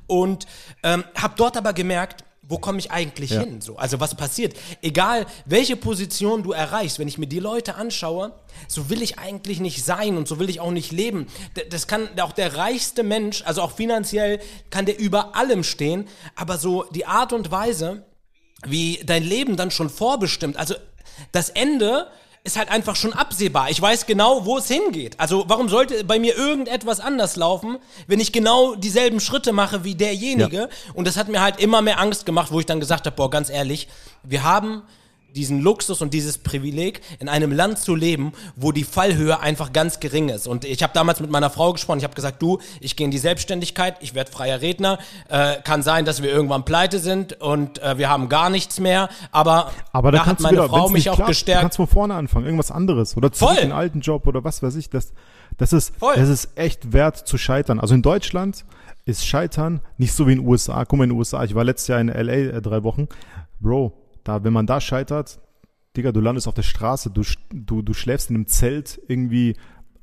B: und ähm, habe dort aber gemerkt, wo komme ich eigentlich
C: Ja.
B: hin? So, also was passiert? Egal, welche Position du erreichst, wenn ich mir die Leute anschaue, so will ich eigentlich nicht sein und so will ich auch nicht leben. Das kann auch der reichste Mensch, also auch finanziell, kann der über allem stehen, aber so die Art und Weise, wie dein Leben dann schon vorbestimmt, also das Ende ist halt einfach schon absehbar. Ich weiß genau, wo es hingeht. Also warum sollte bei mir irgendetwas anders laufen, wenn ich genau dieselben Schritte mache wie derjenige? Und das hat mir halt immer mehr Angst gemacht, wo ich dann gesagt habe, boah, ganz ehrlich, wir haben diesen Luxus und dieses Privileg, in einem Land zu leben, wo die Fallhöhe einfach ganz gering ist. Und ich habe damals mit meiner Frau gesprochen, ich habe gesagt, du, ich gehe in die Selbstständigkeit, ich werde freier Redner, äh, kann sein, dass wir irgendwann pleite sind und äh, wir haben gar nichts mehr, aber,
C: Aber da
B: hat
C: du
B: meine
C: wieder,
B: Frau mich auch
C: klappt, Du
B: gestärkt.
C: kannst von vorne anfangen, irgendwas anderes oder zurück
B: Voll.
C: in den alten Job oder was weiß ich. Das, das ist,
B: Voll.
C: das ist echt wert zu scheitern. Also in Deutschland ist Scheitern nicht so wie in den USA. Guck mal in den USA, ich war letztes Jahr in LA äh, drei Wochen. Bro, da, wenn man da scheitert, Digga, du landest auf der Straße, du, du, du schläfst in einem Zelt irgendwie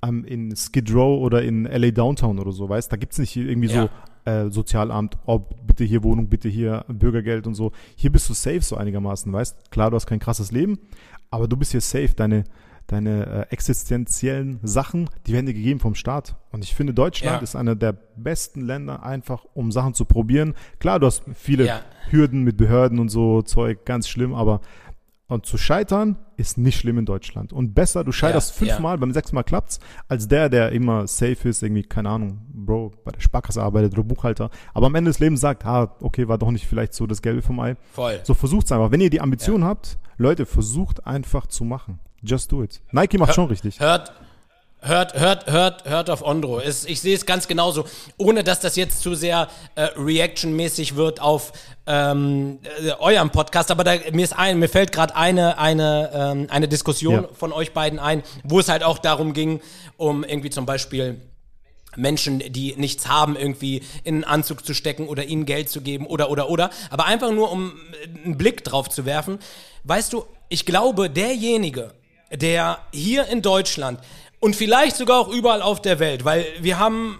C: ähm, in Skid Row oder in LA Downtown oder so, weißt? Da gibt's nicht irgendwie
B: Ja.
C: so äh, Sozialamt, oh, bitte hier Wohnung, bitte hier Bürgergeld und so. Hier bist du safe so einigermaßen, weißt? Klar, du hast kein krasses Leben, aber du bist hier safe. Deine, deine äh, existenziellen Sachen, die werden dir gegeben vom Staat. Und ich finde, Deutschland
B: Ja.
C: ist einer der besten Länder einfach, um Sachen zu probieren. Klar, du hast viele
B: Ja.
C: Hürden mit Behörden und so Zeug, ganz schlimm, aber und zu scheitern ist nicht schlimm in Deutschland. Und besser, du scheiterst
B: Ja, ja.
C: fünfmal, beim sechsten Mal klappt's, als der, der immer safe ist, irgendwie, keine Ahnung, Bro, bei der Sparkasse arbeitet oder Buchhalter. Aber am Ende des Lebens sagt, ah, okay, war doch nicht vielleicht so das Gelbe vom Ei.
B: Voll.
C: So versucht's einfach. Wenn ihr die Ambition habt, Leute, versucht einfach zu machen. Just do it. Nike macht schon richtig.
B: Hört, hört, hört, hört, hört auf Ondro. Es, ich sehe es ganz genauso, ohne dass das jetzt zu sehr äh, reaction-mäßig wird auf ähm, äh, eurem Podcast. Aber da, mir ist ein, mir fällt gerade eine, eine, ähm, eine Diskussion
C: Ja.
B: von euch beiden ein, wo es halt auch darum ging, um irgendwie zum Beispiel Menschen, die nichts haben, irgendwie in einen Anzug zu stecken oder ihnen Geld zu geben oder, oder, oder. Aber einfach nur, um äh, einen Blick drauf zu werfen. Weißt du, ich glaube, derjenige, der hier in Deutschland und vielleicht sogar auch überall auf der Welt, weil wir haben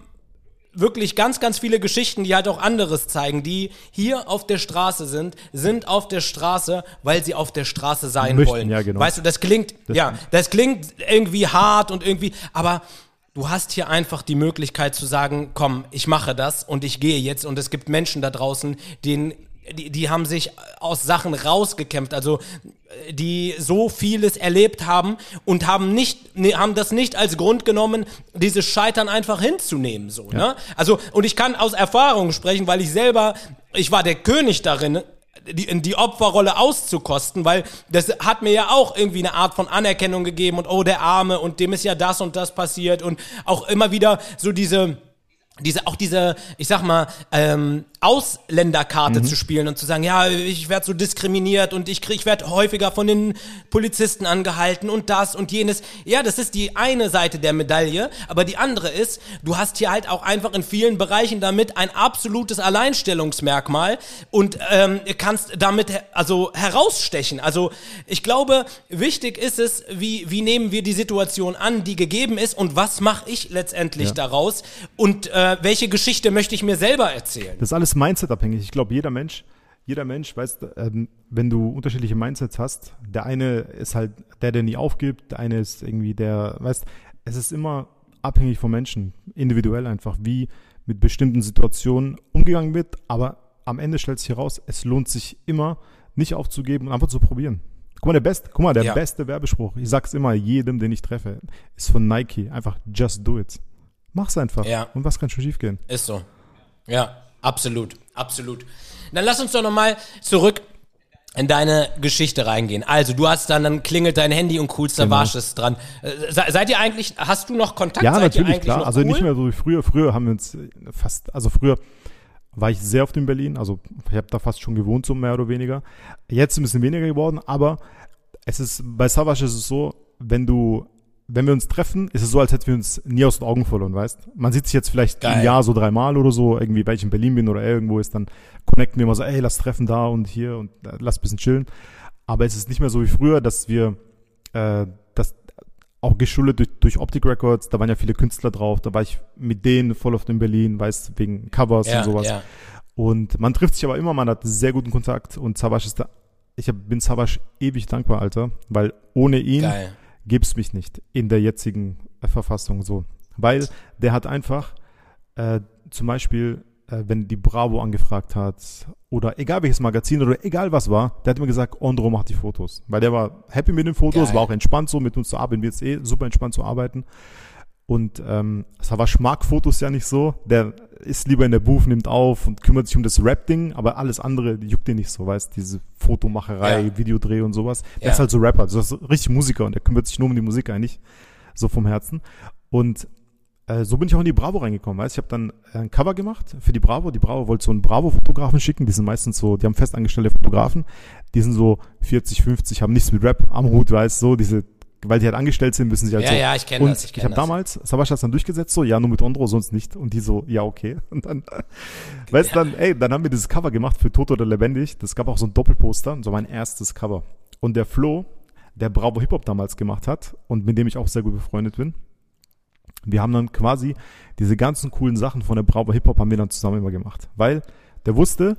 B: wirklich ganz, ganz viele Geschichten, die halt auch anderes zeigen, die hier auf der Straße sind, sind auf der Straße, weil sie auf der Straße sein
C: Möchten,
B: wollen.
C: ja, genau.
B: Weißt du, das klingt, ja, das klingt irgendwie hart und irgendwie, aber du hast hier einfach die Möglichkeit zu sagen, komm, ich mache das und ich gehe jetzt und es gibt Menschen da draußen, denen die, die haben sich aus Sachen rausgekämpft, also äh, die so vieles erlebt haben und haben nicht, ne, haben das nicht als Grund genommen, dieses Scheitern einfach hinzunehmen, so, ne? Also, und ich kann aus Erfahrung sprechen, weil ich selber, ich war der König darin, die, die Opferrolle auszukosten, weil das hat mir ja auch irgendwie eine Art von Anerkennung gegeben und oh, der Arme und dem ist ja das und das passiert und auch immer wieder so diese, diese, auch diese, ich sag mal, ähm, Ausländerkarte
C: Mhm.
B: zu spielen und zu sagen, ja, ich werde so diskriminiert und ich krieg, ich werde häufiger von den Polizisten angehalten und das und jenes. Ja, das ist die eine Seite der Medaille, aber die andere ist, du hast hier halt auch einfach in vielen Bereichen damit ein absolutes Alleinstellungsmerkmal und ähm, kannst damit also herausstechen. Also ich glaube, wichtig ist es, wie, wie nehmen wir die Situation an, die gegeben ist und was mache ich letztendlich
C: Ja.
B: daraus und äh, welche Geschichte möchte ich mir selber erzählen.
C: Das ist alles Mindset-abhängig. Ich glaube, jeder Mensch, jeder Mensch, weißt, ähm, wenn du unterschiedliche Mindsets hast, der eine ist halt der, der nie aufgibt, der eine ist irgendwie der, weißt, es ist immer abhängig vom Menschen, individuell einfach, wie mit bestimmten Situationen umgegangen wird, aber am Ende stellt sich heraus, es lohnt sich immer, nicht aufzugeben und einfach zu probieren. Guck mal, der beste, guck mal, der
B: Ja.
C: beste Werbespruch, ich sag's immer jedem, den ich treffe, ist von Nike. Einfach just do it. Mach's einfach.
B: Ja.
C: Und was kann schon schiefgehen?
B: Ist so. Ja, absolut, absolut. Dann lass uns doch nochmal zurück in deine Geschichte reingehen. Also, du hast dann, dann klingelt dein Handy und cool Savage ist dran. Äh, se- seid ihr eigentlich, hast du noch Kontakt?
C: Ja,
B: seid
C: natürlich, klar. Also
B: cool?
C: nicht mehr so wie früher. Früher haben wir uns äh, fast, also früher war ich sehr oft in Berlin. Also ich habe da fast schon gewohnt, so mehr oder weniger. Jetzt ein bisschen weniger geworden, aber es ist, bei Savage ist es so, wenn du, wenn wir uns treffen, ist es so, als hätten wir uns nie aus den Augen verloren, weißt? Man sieht sich jetzt vielleicht
B: Geil.
C: im Jahr so dreimal oder so, irgendwie, weil ich in Berlin bin oder er irgendwo ist, dann connecten wir immer so, ey, lass treffen da und hier und äh, lass ein bisschen chillen. Aber es ist nicht mehr so wie früher, dass wir, äh, das auch geschuldet durch, durch Optic Records, da waren ja viele Künstler drauf, da war ich mit denen voll oft in Berlin, weißt, wegen Covers
B: ja,
C: und sowas.
B: Ja.
C: Und man trifft sich aber immer, man hat sehr guten Kontakt und Savage ist da, ich hab, bin Savage ewig dankbar, Alter, weil ohne ihn
B: Geil.
C: Gibt's mich nicht in der jetzigen äh, Verfassung so. Weil der hat einfach äh, zum Beispiel, äh, wenn die Bravo angefragt hat oder egal welches Magazin oder egal was war, der hat immer gesagt, Ondro macht die Fotos. Weil der war happy mit den Fotos,
B: Geil.
C: war auch entspannt so mit uns zu arbeiten, wir jetzt eh super entspannt zu arbeiten. Und ähm, Savage mag Fotos ja nicht so. Der ist lieber in der Booth, nimmt auf und kümmert sich um das Rap-Ding, aber alles andere juckt ihn nicht so, weißt diese Fotomacherei,
B: Ja.
C: Videodreh und sowas. Der
B: Ja.
C: ist halt so Rapper, also das ist richtig Musiker und der kümmert sich nur um die Musik eigentlich, so vom Herzen. Und äh, so bin ich auch in die Bravo reingekommen, weißt Ich habe dann äh, ein Cover gemacht für die Bravo. Die Bravo wollte so einen Bravo-Fotografen schicken, die sind meistens so, die haben festangestellte Fotografen, die sind so 40, 50, haben nichts mit Rap am Hut, weißt so, diese, weil die halt angestellt sind, müssen sie halt
B: Ja,
C: so.
B: ja, ich kenne das, ich
C: ich,
B: kenn
C: habe
B: das.
C: damals, Savas hat dann durchgesetzt, so, ja, nur mit Ondro, sonst nicht. Und die so, ja, okay. <laughs> Und dann, weißt du, dann, ey, dann haben wir dieses Cover gemacht für Tot oder Lebendig. Das gab auch so ein Doppelposter, so mein erstes Cover. Und der Flo, der Bravo Hip Hop damals gemacht hat und mit dem ich auch sehr gut befreundet bin, wir haben dann quasi diese ganzen coolen Sachen von der Bravo Hip Hop haben wir dann zusammen immer gemacht. Weil der wusste,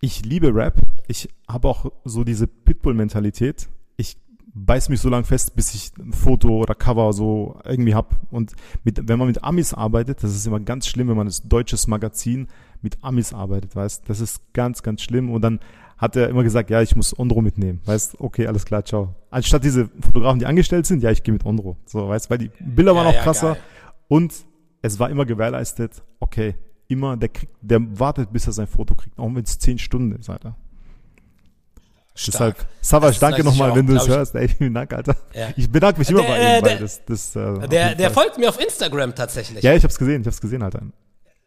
C: ich liebe Rap. Ich habe auch so diese Pitbull-Mentalität. Beiß mich so lange fest, bis ich ein Foto oder Cover so irgendwie hab. Und mit, wenn man mit Amis arbeitet, das ist immer ganz schlimm, wenn man als deutsches Magazin mit Amis arbeitet, weißt Das ist ganz, ganz schlimm. Und dann hat er immer gesagt, ja, ich muss Ondro mitnehmen. Weißt, okay, alles klar, ciao. Anstatt diese Fotografen, die angestellt sind, ja, ich gehe mit Ondro. So, weißt, weil die Bilder waren
B: Ja,
C: auch
B: ja,
C: krasser.
B: geil.
C: Und es war immer gewährleistet, okay, immer, der kriegt, der wartet, bis er sein Foto kriegt, auch wenn es zehn Stunden ist, Alter. Deshalb,
B: Das
C: Savage,
B: ist
C: danke nochmal, wenn du es hörst. Ey, vielen Dank, Alter.
B: Ja.
C: Ich bedanke mich immer
B: Der,
C: bei
B: äh,
C: ihm, weil
B: der-
C: das, das, äh,
B: Der, der folgt mir auf Instagram tatsächlich.
C: Ja, ich hab's gesehen, ich hab's gesehen, Alter.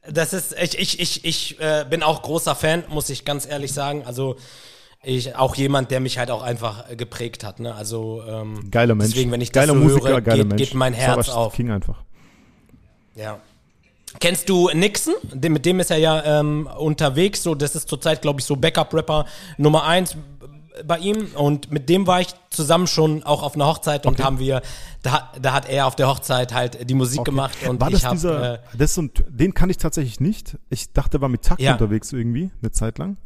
B: Das ist, ich, ich, ich, ich äh, bin auch großer Fan, muss ich ganz ehrlich sagen. Also ich auch jemand, der mich halt auch einfach äh, geprägt hat. Ne? Also ähm,
C: Geiler Mensch.
B: Deswegen, wenn ich das
C: geiler
B: so
C: Musiker,
B: höre,
C: geiler
B: geht,
C: Mensch.
B: geht mein Herz
C: Savage ist
B: auf.
C: King einfach.
B: Ja. Kennst du Nixon? Mit dem ist er ja ähm, unterwegs. So, das ist zurzeit, glaube ich, so Backup-Rapper Nummer eins bei ihm. Und mit dem war ich zusammen schon auch auf einer Hochzeit und haben wir, da, da hat er auf der Hochzeit halt die Musik gemacht und
C: war
B: ich
C: das
B: habe
C: dieser,
B: äh,
C: das so ein, den kann ich tatsächlich nicht. Ich dachte, er war mit Takt
B: Ja.
C: unterwegs irgendwie, eine Zeit lang.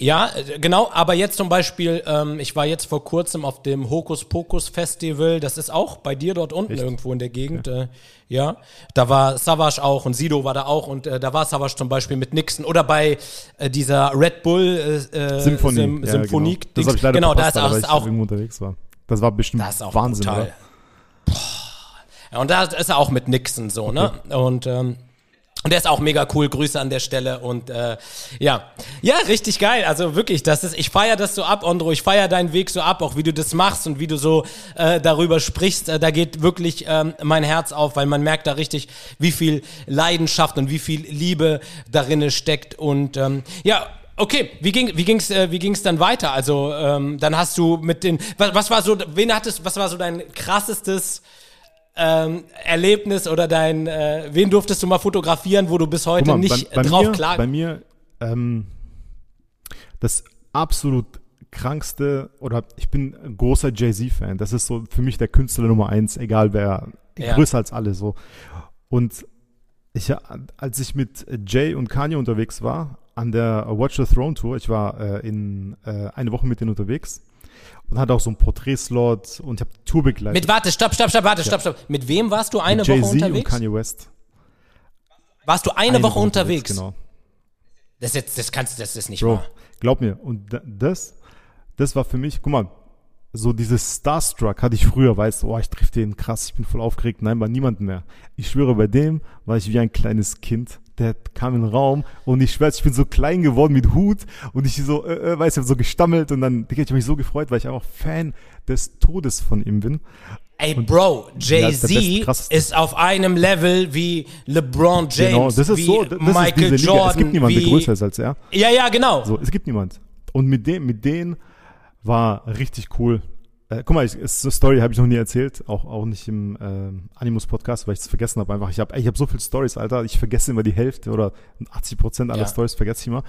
B: Ja, äh, genau, aber jetzt zum Beispiel, ähm, ich war jetzt vor kurzem auf dem Hokus Pokus Festival, das ist auch bei dir dort unten
C: Echt?
B: irgendwo in der Gegend, äh, ja. Da war Savage auch und Sido war da auch und äh, da war Savage zum Beispiel mit Nixon oder bei äh, dieser Red Bull äh, äh,
C: Symphonie.
B: Sym
C: ja,
B: Symphonie.
C: Genau. Das habe ich leider
B: genau, da
C: verpasst,
B: ist
C: aber
B: auch,
C: weil ich
B: auch
C: unterwegs war. Das war bestimmt
B: das ist auch
C: Wahnsinn,
B: brutal.
C: oder?
B: Ja, und da ist er auch mit Nixon so, ne? Und ähm, Und der ist auch mega cool. Grüße an der Stelle. Und äh, ja, ja, richtig geil. Also wirklich, das ist, ich feier das so ab, Ondro. Ich feier deinen Weg so ab, auch wie du das machst und wie du so äh, darüber sprichst. Äh, da geht wirklich ähm, mein Herz auf, weil man merkt da richtig, wie viel Leidenschaft und wie viel Liebe darin steckt. Und ähm, ja, Okay, wie ging wie ging's äh, wie ging's dann weiter? Also ähm, dann hast du mit den was, was war so wen hattest was war so dein krassestes ähm, Erlebnis oder dein, äh, wen durftest du mal fotografieren, wo du bis heute mal, nicht bei, bei drauf
C: mir,
B: klar.
C: Bei mir ähm, das absolut krankste oder ich bin großer Jay-Z-Fan. Das ist so für mich der Künstler Nummer eins, egal wer, ja. größer als alle so. Und ich, als ich mit Jay und Kanye unterwegs war an der Watch the Throne Tour, ich war äh, in äh, eine Woche mit denen unterwegs und hatte auch so einen Porträtslot und ich habe Tour begleitet.
B: Mit, warte, stopp, stopp, stopp, warte, ja. stopp, stopp. Mit wem warst du eine Woche unterwegs? und
C: Kanye West.
B: Warst du eine, eine Woche, Woche unterwegs? Genau. Das, jetzt, das kannst das ist nicht Bro, wahr.
C: Glaub mir. Und das, das war für mich, guck mal, so dieses Starstruck hatte ich früher, weißt du, oh, ich triff den krass, ich bin voll aufgeregt. Nein, bei niemandem mehr. Ich schwöre, bei dem war ich wie ein kleines Kind der kam in den Raum und ich schwör, ich bin so klein geworden mit Hut und ich so, äh, äh, weiß ich, so gestammelt und dann, Digga, ich hab mich so gefreut, weil ich einfach Fan des Todes von ihm bin.
B: Ey, Bro, Jay-Z ja, ist auf einem Level wie LeBron James, genau, das ist wie so, das Michael ist Jordan. Es
C: gibt niemanden, der größer ist als er.
B: Ja, ja, genau.
C: So, es gibt niemand. Und mit dem, mit denen war richtig cool. Äh, guck mal, ich, so Story habe ich noch nie erzählt, auch auch nicht im äh, Animus Podcast, weil ich es vergessen habe. Einfach, ich habe ich habe so viele Stories, Alter, ich vergesse immer die Hälfte oder 80 Prozent aller ja. Stories vergesse ich immer.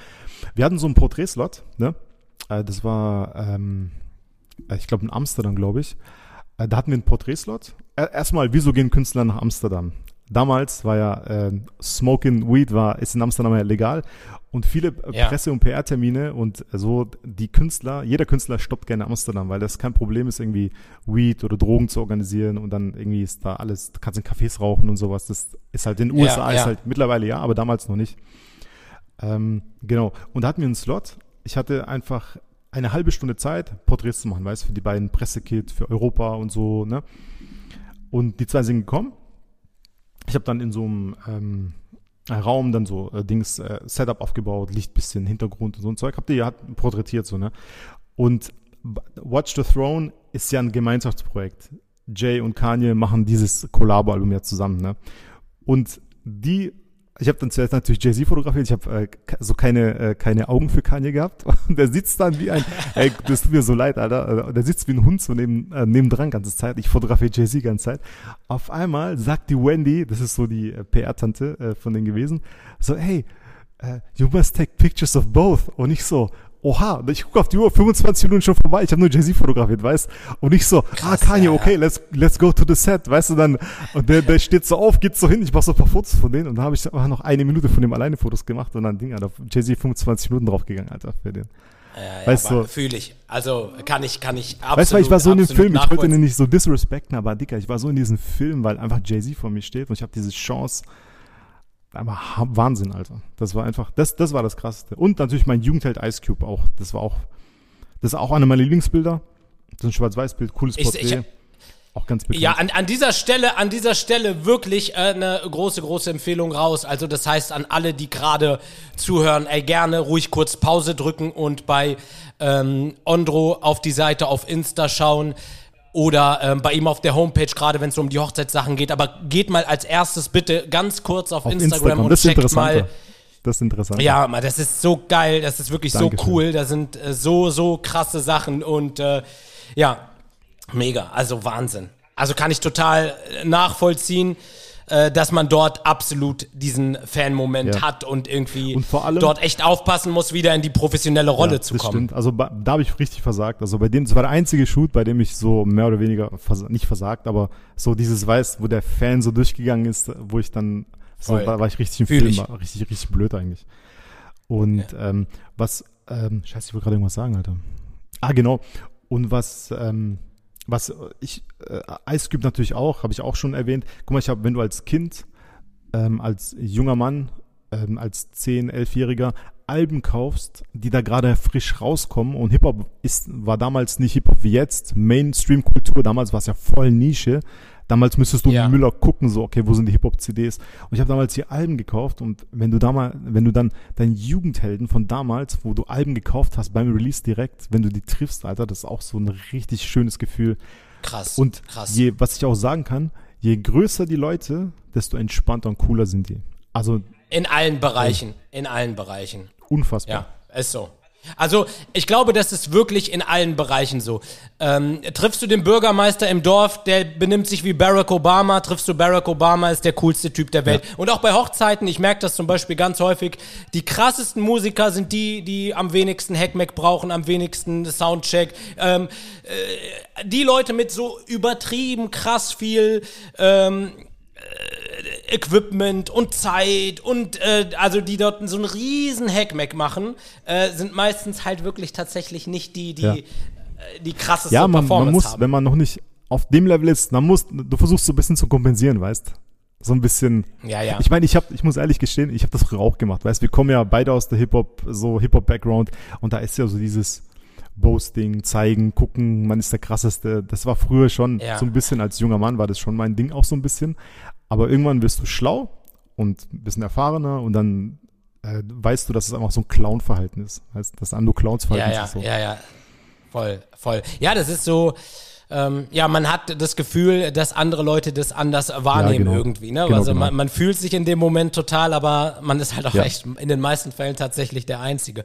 C: Wir hatten so einen Porträtslot, ne? Äh, das war, ähm, äh, ich glaube in Amsterdam, glaube ich. Äh, da hatten wir einen Porträtslot. Erstmal, wieso gehen Künstler nach Amsterdam? Damals war ja äh, Smoking Weed war ist in Amsterdam ja legal und viele äh, ja. Presse- und PR-Termine und so die Künstler, jeder Künstler stoppt gerne Amsterdam, weil das kein Problem ist, irgendwie Weed oder Drogen zu organisieren und dann irgendwie ist da alles, du kannst in Cafés rauchen und sowas. Das ist halt in den USA, ja, ja. ist halt mittlerweile ja, aber damals noch nicht. Ähm, genau. Und da hatten wir einen Slot. Ich hatte einfach eine halbe Stunde Zeit, Porträts zu machen, weißt du, für die beiden Pressekit, für Europa und so, ne? Und die zwei sind gekommen. Ich habe dann in so einem ähm, Raum dann so äh, Dings, äh, Setup aufgebaut, Licht bisschen, Hintergrund und so ein Zeug. Habt ihr ja porträtiert so, ne? Und Watch the Throne ist ja ein Gemeinschaftsprojekt. Jay und Kanye machen dieses Collabo-Album ja zusammen, ne? Und die ich habe dann zuerst natürlich Jay-Z fotografiert. Ich habe äh, so keine, äh, keine Augen für Kanye gehabt. <laughs> Und der sitzt dann wie ein, <laughs> ey, das tut mir so leid, Alter. Äh, der sitzt wie ein Hund so neben, äh, nebendran ganze Zeit. Ich fotografiere Jay-Z die ganze Zeit. Auf einmal sagt die Wendy, das ist so die äh, PR-Tante äh, von denen gewesen, so, hey, uh, you must take pictures of both. Und ich so, oha, ich gucke auf die Uhr, 25 Minuten schon vorbei, ich habe nur Jay-Z fotografiert, weißt Und ich so, ah, Krass, ah, Kanye, ja, okay, let's, let's go to the set, weißt du, dann, und der, der steht so auf, geht so hin, ich mach so ein paar Fotos von denen und dann habe ich einfach noch eine Minute von dem alleine Fotos gemacht und dann Ding, Alter, Jay-Z 25 Minuten draufgegangen, Alter, für den.
B: Ja, weißt du, fühle ich. Also kann ich, kann ich
C: absolut. Weißt du, ich war so in dem Film, ich wollte den nicht so disrespekten, aber Dicker, ich war so in diesem Film, weil einfach Jay-Z vor mir steht und ich habe diese Chance, aber Wahnsinn, Alter. Das war einfach, das, das war das Krasseste. Und natürlich mein Jugendheld Ice Cube auch. Das war auch, das ist auch einer meiner Lieblingsbilder. Das ist ein Schwarz-Weiß-Bild, cooles Porträt. Ich, ich, auch ganz bekannt.
B: Ja, an, an dieser Stelle, an dieser Stelle wirklich äh, eine große, große Empfehlung raus. Also das heißt an alle, die gerade zuhören, ey, gerne ruhig kurz Pause drücken und bei ähm, Ondro auf die Seite auf Insta schauen oder ähm, bei ihm auf der Homepage, gerade wenn es um die Hochzeitssachen geht. Aber geht mal als erstes bitte ganz kurz auf, auf Instagram, Instagram, und checkt mal.
C: Das ist interessant.
B: Ja, das ist so geil, das ist wirklich Dankeschön. so cool. Da sind äh, so, so krasse Sachen und äh, ja, mega, also Wahnsinn. Also kann ich total äh, nachvollziehen äh, dass man dort absolut diesen Fan-Moment ja. hat und irgendwie und allem, dort echt aufpassen muss, wieder in die professionelle Rolle ja, zu kommen. Stimmt.
C: Also da habe ich richtig versagt. Also bei dem, das war der einzige Shoot, bei dem ich so mehr oder weniger vers nicht versagt, aber so dieses Weiß, wo der Fan so durchgegangen ist, wo ich dann so da war ich richtig im Film, ich. war richtig richtig blöd eigentlich. Und ja. ähm, was ähm, Scheiße, ich wollte gerade irgendwas sagen, Alter. Ah genau. Und was ähm, was ich, äh, Ice Cube natürlich auch, habe ich auch schon erwähnt. Guck mal, ich habe, wenn du als Kind, ähm, als junger Mann, ähm, als 10-, 11-Jähriger Alben kaufst, die da gerade frisch rauskommen und Hip-Hop ist, war damals nicht Hip-Hop wie jetzt, Mainstream-Kultur, damals war es ja voll Nische, Damals müsstest du
B: Ja.
C: Müller gucken, so, okay, wo sind die Hip-Hop-CDs? Und ich habe damals hier Alben gekauft und wenn du da mal, wenn du dann deinen Jugendhelden von damals, wo du Alben gekauft hast beim Release direkt, wenn du die triffst, Alter, das ist auch so ein richtig schönes Gefühl.
B: Krass.
C: Und
B: krass.
C: je, was ich auch sagen kann, je größer die Leute, desto entspannter und cooler sind die. Also
B: in allen Bereichen. In allen Bereichen.
C: unfassbar.
B: Ja, ist so. Also, ich glaube, das ist wirklich in allen Bereichen so. Ähm, triffst du den Bürgermeister im Dorf, der benimmt sich wie Barack Obama, triffst du Barack Obama, ist der coolste Typ der Welt. Und auch bei Hochzeiten, ich merke das zum Beispiel ganz häufig, die krassesten Musiker sind die, die am wenigsten Hackmack brauchen, am wenigsten Soundcheck. Ähm, äh, die Leute mit so übertrieben krass viel ähm, Equipment und Zeit und äh, also die dort so einen riesen Hackmack machen, äh, sind meistens halt wirklich tatsächlich nicht die, die
C: Ja.
B: äh, die krasseste
C: Ja, man,
B: Performance
C: man muss,
B: haben.
C: wenn man noch nicht auf dem Level ist, dann muss, du versuchst so ein bisschen zu kompensieren, weißt? So ein bisschen.
B: Ja, ja.
C: Ich meine, ich habe, ich muss ehrlich gestehen, ich habe das früher auch gemacht, weißt? Wir kommen ja beide aus der Hip-Hop, so Hip-Hop-Background und da ist ja so dieses Boasting, zeigen, gucken, man ist der krasseste. Das war früher schon
B: Ja.
C: so ein bisschen, als junger Mann war das schon mein Ding auch so ein bisschen. Aber irgendwann wirst du schlau und ein bisschen erfahrener und dann äh, weißt du, dass es einfach so ein Clown-Verhalten ist. Heißt, das Ando-Clowns-Verhalten
B: ja, ja,
C: ist so.
B: ja, ja. Voll, voll. Ja, das ist so. Ähm, ja, man hat das Gefühl, dass andere Leute das anders wahrnehmen
C: genau.
B: irgendwie. Ne?
C: Genau,
B: also
C: genau.
B: Man, man fühlt sich in dem Moment total, aber man ist halt auch
C: Ja.
B: echt in den meisten Fällen tatsächlich der Einzige.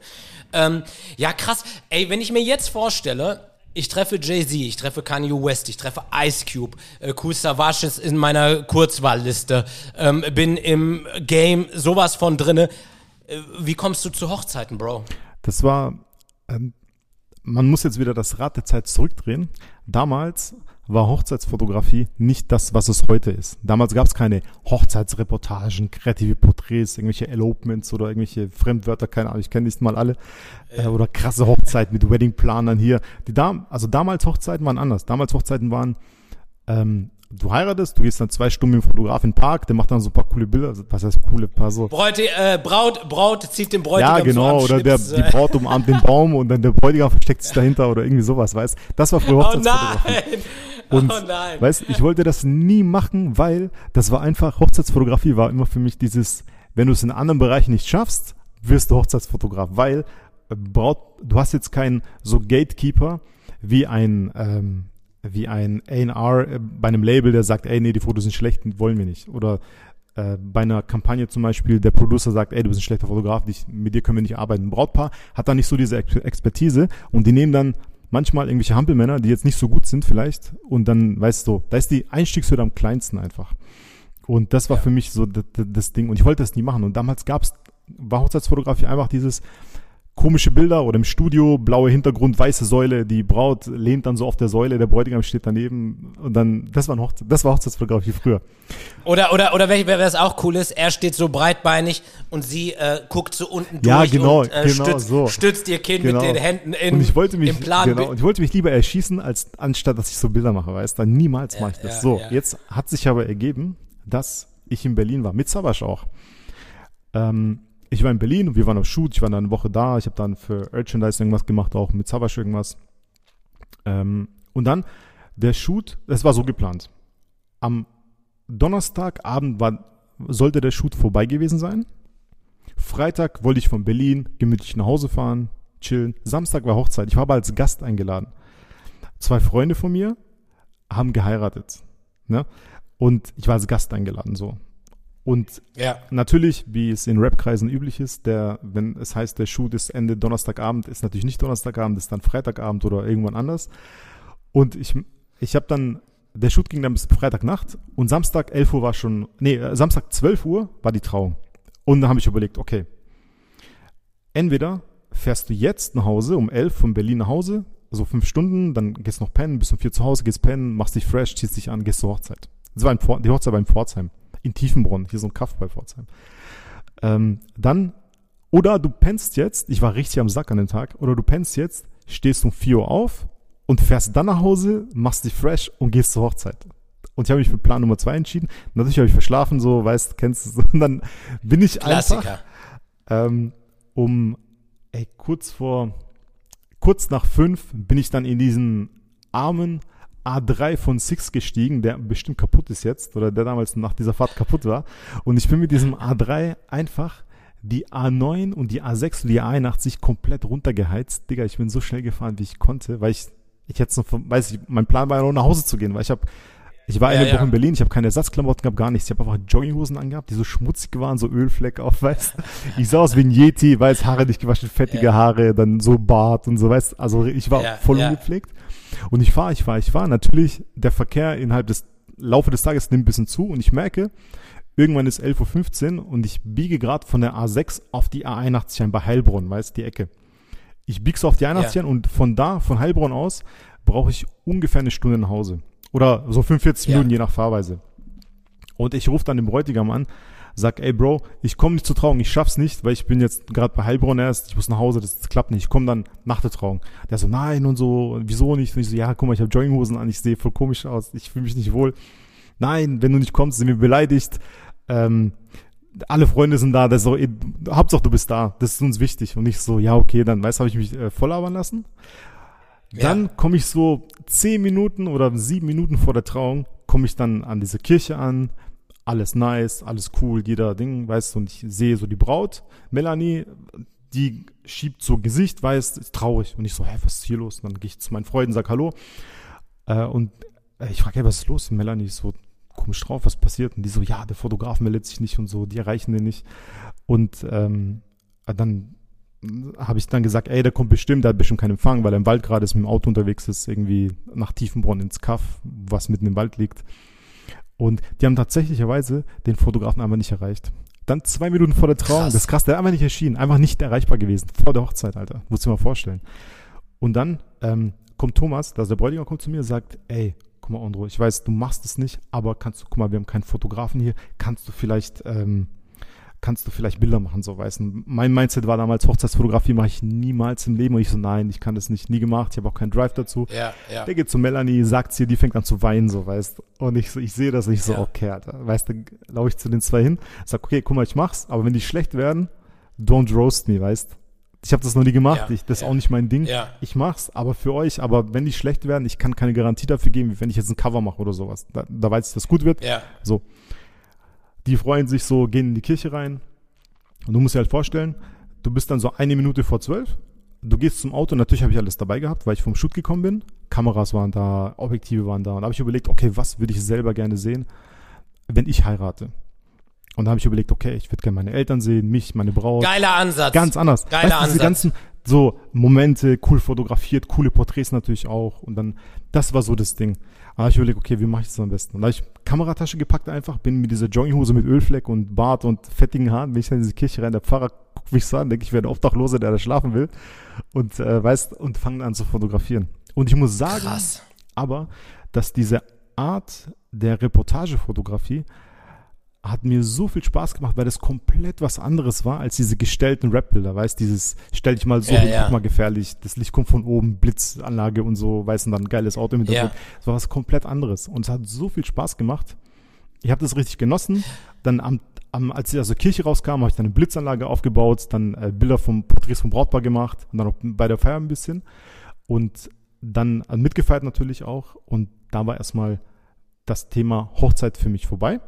B: Ähm, ja, krass. Ey, wenn ich mir jetzt vorstelle, ich treffe Jay-Z, ich treffe Kanye West, ich treffe Ice Cube, äh, Kool Savage ist in meiner Kurzwahlliste, ähm, bin im Game sowas von drinne. Äh, wie kommst du zu Hochzeiten, Bro?
C: Das war, ähm, man muss jetzt wieder das Rad der Zeit zurückdrehen. Damals war Hochzeitsfotografie nicht das, was es heute ist. Damals gab es keine Hochzeitsreportagen, kreative Porträts, irgendwelche Elopements oder irgendwelche Fremdwörter, keine Ahnung, ich kenne nicht mal alle. Äh, oder krasse Hochzeiten mit Weddingplanern hier. Die Dam also damals Hochzeiten waren anders. Damals Hochzeiten waren, ähm, du heiratest, du gehst dann zwei Stunden mit dem Fotograf in den Park, der macht dann so ein paar coole Bilder, also, was heißt coole, paar so
B: Bräute, äh, Braut, Braut zieht den Bräutigam
C: ja, genau,
B: so
C: oder der, die. Braut umarmt den Baum und dann der Bräutigam versteckt sich dahinter oder irgendwie sowas, weißt Das war früher
B: Oh
C: Hochzeitsfotografie.
B: nein! <laughs>
C: Und,
B: oh nein!
C: weißt ich wollte das nie machen, weil das war einfach, Hochzeitsfotografie war immer für mich dieses, wenn du es in anderen Bereichen nicht schaffst, wirst du Hochzeitsfotograf, weil äh, Braut, du hast jetzt keinen so Gatekeeper wie ein, ähm, wie ein A&R äh, bei einem Label, der sagt, ey, nee, die Fotos sind schlecht, wollen wir nicht. Oder äh, bei einer Kampagne zum Beispiel, der Producer sagt, ey, du bist ein schlechter Fotograf, dich, mit dir können wir nicht arbeiten. Ein Brautpaar hat da nicht so diese Ex Expertise und die nehmen dann manchmal irgendwelche Hampelmänner, die jetzt nicht so gut sind vielleicht und dann, weißt du, da ist die Einstiegshürde am kleinsten einfach. Und das war
B: Ja.
C: für mich so das, das Ding und ich wollte das nie machen und damals gab's, war Hochzeitsfotografie einfach dieses komische Bilder oder im Studio, blaue Hintergrund, weiße Säule, die Braut lehnt dann so auf der Säule, der Bräutigam steht daneben und dann, das war, ein Hochze das war Hochzeitsfotografie früher.
B: Oder, oder, oder es auch cool ist, er steht so breitbeinig und sie äh, guckt so unten
C: Ja,
B: durch
C: genau,
B: und äh,
C: genau
B: stützt,
C: so.
B: stützt ihr Kind
C: Genau.
B: mit den Händen in,
C: und ich wollte mich,
B: im Plan.
C: genau, und ich wollte mich lieber erschießen, als anstatt, dass ich so Bilder mache, weißt du? Niemals mache ich das.
B: ja,
C: so,
B: ja.
C: jetzt hat sich aber ergeben, dass ich in Berlin war, mit Sabasch auch. Ähm, ich war in Berlin und wir waren auf Shoot, ich war dann eine Woche da, ich habe dann für Merchandise irgendwas gemacht, auch mit Sabasch irgendwas. Ähm, und dann der Shoot, es war so geplant. Am Donnerstagabend war, sollte der Shoot vorbei gewesen sein. Freitag wollte ich von Berlin gemütlich nach Hause fahren, chillen. Samstag war Hochzeit. Ich war aber als Gast eingeladen. Zwei Freunde von mir haben geheiratet. Ne? Und ich war als Gast eingeladen so. Und
B: Ja.
C: natürlich, wie es in Rap-Kreisen üblich ist, der, wenn es heißt, der Shoot ist Ende Donnerstagabend, ist natürlich nicht Donnerstagabend, ist dann Freitagabend oder irgendwann anders. Und ich, ich habe dann, der Shoot ging dann bis Freitagnacht und Samstag 11 Uhr war schon, nee, äh, Samstag 12 Uhr war die Trauung. Und dann habe ich überlegt, okay, entweder fährst du jetzt nach Hause, um 11 von Berlin nach Hause, so fünf Stunden, dann gehst du noch pennen, bist um vier zu Hause, gehst pennen, machst dich fresh, ziehst dich an, gehst zur Hochzeit. Das war in, die Hochzeit war in Pforzheim, in Tiefenbronn, hier so ein Kaff bei Pforzheim. Ähm, dann, oder du pennst jetzt, ich war richtig am Sack an dem Tag, oder du pennst jetzt, stehst um 4 Uhr auf und fährst dann nach Hause, machst dich fresh und gehst zur Hochzeit. Und ich habe mich für Plan Nummer zwei entschieden. Natürlich habe ich verschlafen, so, weißt, kennst du, und <laughs> dann bin ich einfach
B: Klassiker.
C: ähm, um ey, kurz vor, kurz nach fünf bin ich dann in diesen armen, A3 von Six gestiegen, der bestimmt kaputt ist jetzt oder der damals nach dieser Fahrt kaputt war. Und ich bin mit diesem A3 einfach die A9 und die A6 und die A81 komplett runtergeheizt. Digga, ich bin so schnell gefahren, wie ich konnte, weil ich, ich jetzt noch, weiß ich, mein Plan war ja noch nach Hause zu gehen, weil ich habe ich war
B: Ja,
C: eine Woche
B: ja.
C: in Berlin, ich habe keine Ersatzklamotten gehabt, gar nichts. Ich habe einfach Jogginghosen angehabt, die so schmutzig waren, so Ölfleck auf, <laughs> weißt Ich sah aus wie ein Yeti, weiß, Haare nicht gewaschen, fettige
B: Ja.
C: Haare, dann so Bart und so, weißt Also ich war voll ungepflegt. Und ich fahre, ich fahre, ich fahre. Natürlich, der Verkehr innerhalb des Laufe des Tages nimmt ein bisschen zu und ich merke, irgendwann ist 11.15 Uhr und ich biege gerade von der A6 auf die A81 ein bei Heilbronn, weißt die Ecke. Ich biege so auf die A81
B: Ja.
C: ein und von da, von Heilbronn aus, brauche ich ungefähr eine Stunde nach Hause. Oder so 45
B: Ja.
C: Minuten, je nach Fahrweise. Und ich rufe dann den Bräutigam an, sag, ey Bro, ich komme nicht zur Trauung, ich schaff's nicht, weil ich bin jetzt gerade bei Heilbronn erst, ich muss nach Hause, das, das klappt nicht, ich komme dann nach der Trauung. Der so, nein und so, wieso nicht? Und ich so, ja, guck mal, ich habe Jogginghosen an, ich sehe voll komisch aus, ich fühle mich nicht wohl. Nein, wenn du nicht kommst, sind wir beleidigt. Ähm, alle Freunde sind da, das ist eh- Hauptsache du bist da, das ist uns wichtig. Und ich so, ja, okay, dann weißt du, habe ich mich äh, voll labern lassen. Dann komme ich so zehn Minuten oder sieben Minuten vor der Trauung, komme ich dann an diese Kirche an. Alles nice, alles cool, jeder Ding, weißt du, und ich sehe so die Braut, Melanie, die schiebt so Gesicht, weißt, ist traurig. Und ich so, hä, was ist hier los? Und dann gehe ich zu meinen Freunden, sag Hallo. Äh, und äh, ich frage, hey, was ist los? Und Melanie ist so komisch drauf, was passiert? Und die so, ja, der Fotograf meldet sich nicht und so, die erreichen den nicht. Und ähm, äh, dann habe ich dann gesagt, ey, der kommt bestimmt, der hat bestimmt keinen Empfang, weil er im Wald gerade ist, mit dem Auto unterwegs ist, irgendwie nach Tiefenbronn ins Kaff, was mitten im Wald liegt. Und die haben tatsächlicherweise den Fotografen einfach nicht erreicht. Dann zwei Minuten vor der Trauung,
B: Krass.
C: das ist krass, der ist einfach nicht erschienen, einfach nicht erreichbar gewesen, vor der Hochzeit, Alter. Musst du dir mal vorstellen. Und dann ähm, kommt Thomas, also der Bräutigam kommt zu mir und sagt, ey, guck mal, Andro, ich weiß, du machst es nicht, aber kannst du, guck mal, wir haben keinen Fotografen hier, kannst du vielleicht, ähm, kannst du vielleicht Bilder machen, so weißt du. Mein Mindset war damals, Hochzeitsfotografie mache ich niemals im Leben. Und ich so, nein, ich kann das nicht, nie gemacht, ich habe auch keinen Drive dazu.
B: Ja, ja.
C: Der geht zu Melanie, sagt sie, die fängt an zu weinen, so, weißt du. Und ich, ich sehe das nicht so,
B: Ja.
C: okay, Alter. Weißt du, laufe ich zu den zwei hin, sag, okay, guck mal, ich mach's, aber wenn die schlecht werden, don't roast me, weißt du. Ich habe das noch nie gemacht,
B: Ja,
C: ich, das ist
B: ja.
C: auch nicht mein Ding.
B: Ja.
C: Ich mach's, aber für euch, aber wenn die schlecht werden, ich kann keine Garantie dafür geben, wie wenn ich jetzt ein Cover mache oder sowas. Da, da weiß ich, dass gut wird.
B: Ja.
C: So. Die freuen sich so, gehen in die Kirche rein. Und du musst dir halt vorstellen, du bist dann so eine Minute vor zwölf. Du gehst zum Auto, natürlich habe ich alles dabei gehabt, weil ich vom Shoot gekommen bin. Kameras waren da, Objektive waren da. Und da habe ich überlegt, okay, was würde ich selber gerne sehen, wenn ich heirate? Und da habe ich überlegt, okay, ich würde gerne meine Eltern sehen, mich, meine Braut.
B: Geiler Ansatz.
C: Ganz anders.
B: Geiler
C: weißt,
B: Ansatz.
C: ganzen so Momente, cool fotografiert, coole Porträts natürlich auch. Und dann, das war so das Ding. Habe ich überlegt, okay, wie mache ich das am besten? Und da habe ich Kameratasche gepackt einfach, bin mit dieser Jogginghose mit Ölfleck und Bart und fettigen Haaren, bin ich dann in diese Kirche rein, der Pfarrer guckt mich so an, denke ich, wäre ein Obdachloser, der da schlafen will. Und äh, weißt, und fangen an zu fotografieren. Und ich muss sagen,
B: Krass.
C: aber dass diese Art der Reportagefotografie hat mir so viel Spaß gemacht, weil das komplett was anderes war als diese gestellten Rap-Bilder, weißt dieses stell dich mal so
B: Ja,
C: hin,
B: ja.
C: guck mal gefährlich, das Licht kommt von oben, Blitzanlage und so, weißt du, dann ein geiles Auto im Hintergrund.
B: Ja.
C: Das war was komplett anderes und es hat so viel Spaß gemacht. Ich habe das richtig genossen. Dann am, am als ich aus der Kirche rauskam, habe ich dann eine Blitzanlage aufgebaut, dann äh, Bilder vom Porträts vom Brautpaar gemacht und dann auch bei der Feier ein bisschen und dann äh, mitgefeiert natürlich auch und da war erstmal das Thema Hochzeit für mich vorbei.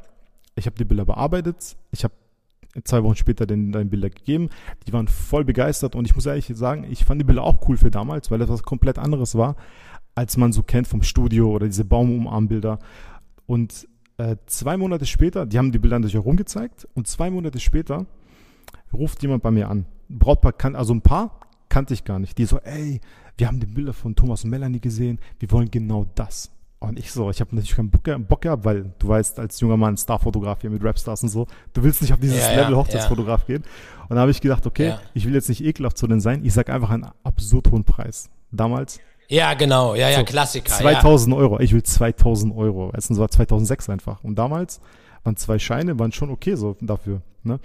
C: Ich habe die Bilder bearbeitet. Ich habe zwei Wochen später den, den Bilder gegeben. Die waren voll begeistert und ich muss ehrlich sagen, ich fand die Bilder auch cool für damals, weil das was komplett anderes war, als man so kennt vom Studio oder diese Baumumarmbilder. Und äh, zwei Monate später, die haben die Bilder natürlich auch rumgezeigt und zwei Monate später ruft jemand bei mir an. Brautpaar kann, also ein paar kannte ich gar nicht. Die so, ey, wir haben die Bilder von Thomas und Melanie gesehen, wir wollen genau das. Und ich so, ich habe natürlich keinen Bock, Bock gehabt, weil du weißt, als junger Mann, Starfotograf hier mit Rapstars und so, du willst nicht auf dieses
B: Ja, ja,
C: Level Hochzeitsfotograf gehen. Und da habe ich gedacht, okay,
B: Ja.
C: ich will jetzt nicht ekelhaft zu denen sein, ich sag einfach einen absurd hohen Preis. Damals
B: Ja, genau. Ja, ja,
C: So,
B: Klassiker.
C: 2000 Euro, ich will 2000 Euro. Das war 2006 einfach. Und damals waren zwei Scheine, waren schon okay so dafür. Ne?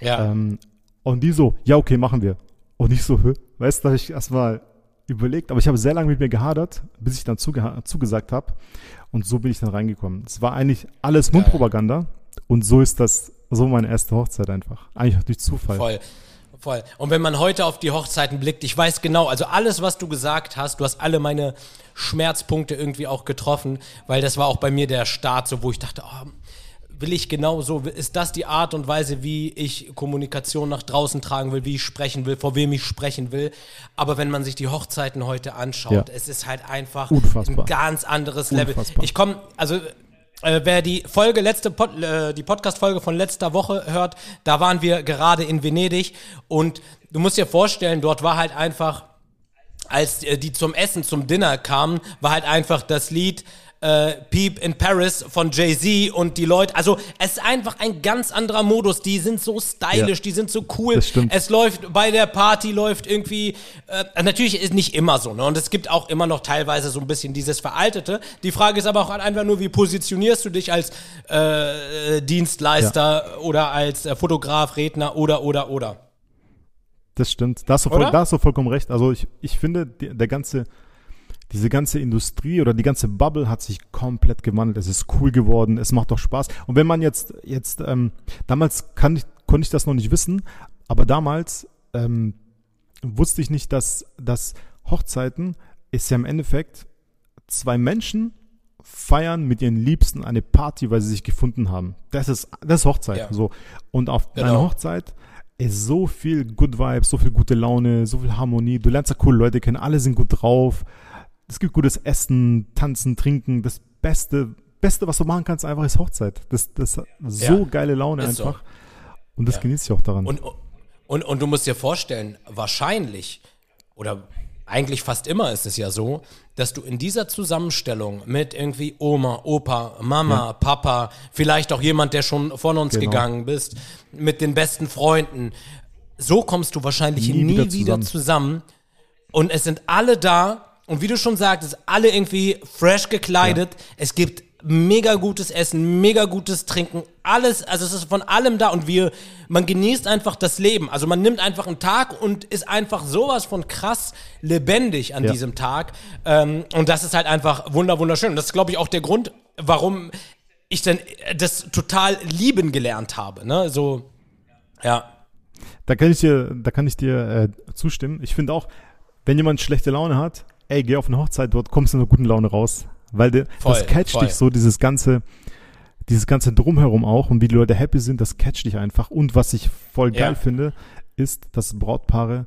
B: Ja. ja.
C: Ähm, und die so, ja, okay, machen wir. Und ich so, weißt du, da habe ich erstmal überlegt, aber ich habe sehr lange mit mir gehadert, bis ich dann zuge zugesagt habe. Und so bin ich dann reingekommen. Es war eigentlich alles Mundpropaganda. Und so ist das, so meine erste Hochzeit einfach. Eigentlich durch Zufall.
B: Voll. Voll. Und wenn man heute auf die Hochzeiten blickt, ich weiß genau, also alles, was du gesagt hast, du hast alle meine Schmerzpunkte irgendwie auch getroffen, weil das war auch bei mir der Start, so wo ich dachte, oh, will ich genau so, ist das die Art und Weise, wie ich Kommunikation nach draußen tragen will, wie ich sprechen will, vor wem ich sprechen will. Aber wenn man sich die Hochzeiten heute anschaut, ja. es ist halt einfach
C: Unfassbar.
B: ein ganz anderes Level. Ich komme, also äh, wer die Folge letzte Pod, äh, die Podcast Folge von letzter Woche hört, da waren wir gerade in Venedig und du musst dir vorstellen, dort war halt einfach als äh, die zum Essen zum Dinner kamen, war halt einfach das Lied äh, Peep in Paris von Jay-Z und die Leute, also es ist einfach ein ganz anderer Modus. Die sind so stylisch, ja, die sind so cool.
C: Das stimmt.
B: Es läuft bei der Party läuft irgendwie, äh, natürlich ist nicht immer so, ne? Und es gibt auch immer noch teilweise so ein bisschen dieses Veraltete. Die Frage ist aber auch einfach nur, wie positionierst du dich als äh, Dienstleister ja. oder als äh, Fotograf, Redner oder oder oder.
C: Das stimmt. Da hast du, voll, da hast du vollkommen recht. Also ich, ich finde, die, der ganze diese ganze Industrie oder die ganze Bubble hat sich komplett gewandelt. Es ist cool geworden, es macht doch Spaß. Und wenn man jetzt, jetzt, ähm, damals kann ich, konnte ich das noch nicht wissen, aber damals ähm, wusste ich nicht, dass, dass Hochzeiten ist ja im Endeffekt zwei Menschen feiern mit ihren Liebsten eine Party, weil sie sich gefunden haben. Das ist, das ist Hochzeit. Ja. So. Und auf genau. einer Hochzeit ist so viel Good Vibes, so viel gute Laune, so viel Harmonie. Du lernst ja coole Leute kennen, alle sind gut drauf es gibt gutes Essen, Tanzen, Trinken. Das Beste, Beste, was du machen kannst, einfach ist Hochzeit. Das, das so ja, geile Laune einfach. So. Und das ja. genießt ich auch daran.
B: Und, und, und du musst dir vorstellen, wahrscheinlich oder eigentlich fast immer ist es ja so, dass du in dieser Zusammenstellung mit irgendwie Oma, Opa, Mama, ja. Papa, vielleicht auch jemand, der schon von uns genau. gegangen bist, mit den besten Freunden, so kommst du wahrscheinlich nie, nie wieder, zusammen. wieder zusammen. Und es sind alle da und wie du schon sagtest, alle irgendwie fresh gekleidet. Ja. Es gibt mega gutes Essen, mega gutes Trinken, alles, also es ist von allem da und wir, man genießt einfach das Leben. Also man nimmt einfach einen Tag und ist einfach sowas von krass lebendig an ja. diesem Tag. Ähm, und das ist halt einfach wunder, wunderschön. Und das ist, glaube ich, auch der Grund, warum ich dann das total lieben gelernt habe. Ne? So, ja.
C: Da kann ich dir, da kann ich dir äh, zustimmen. Ich finde auch, wenn jemand schlechte Laune hat, ey, geh auf eine Hochzeit, dort kommst du in einer guten Laune raus. Weil de, voll, das catcht voll. dich so, dieses ganze, dieses ganze Drumherum auch und wie die Leute happy sind, das catcht dich einfach. Und was ich voll geil ja. finde, ist, dass Brautpaare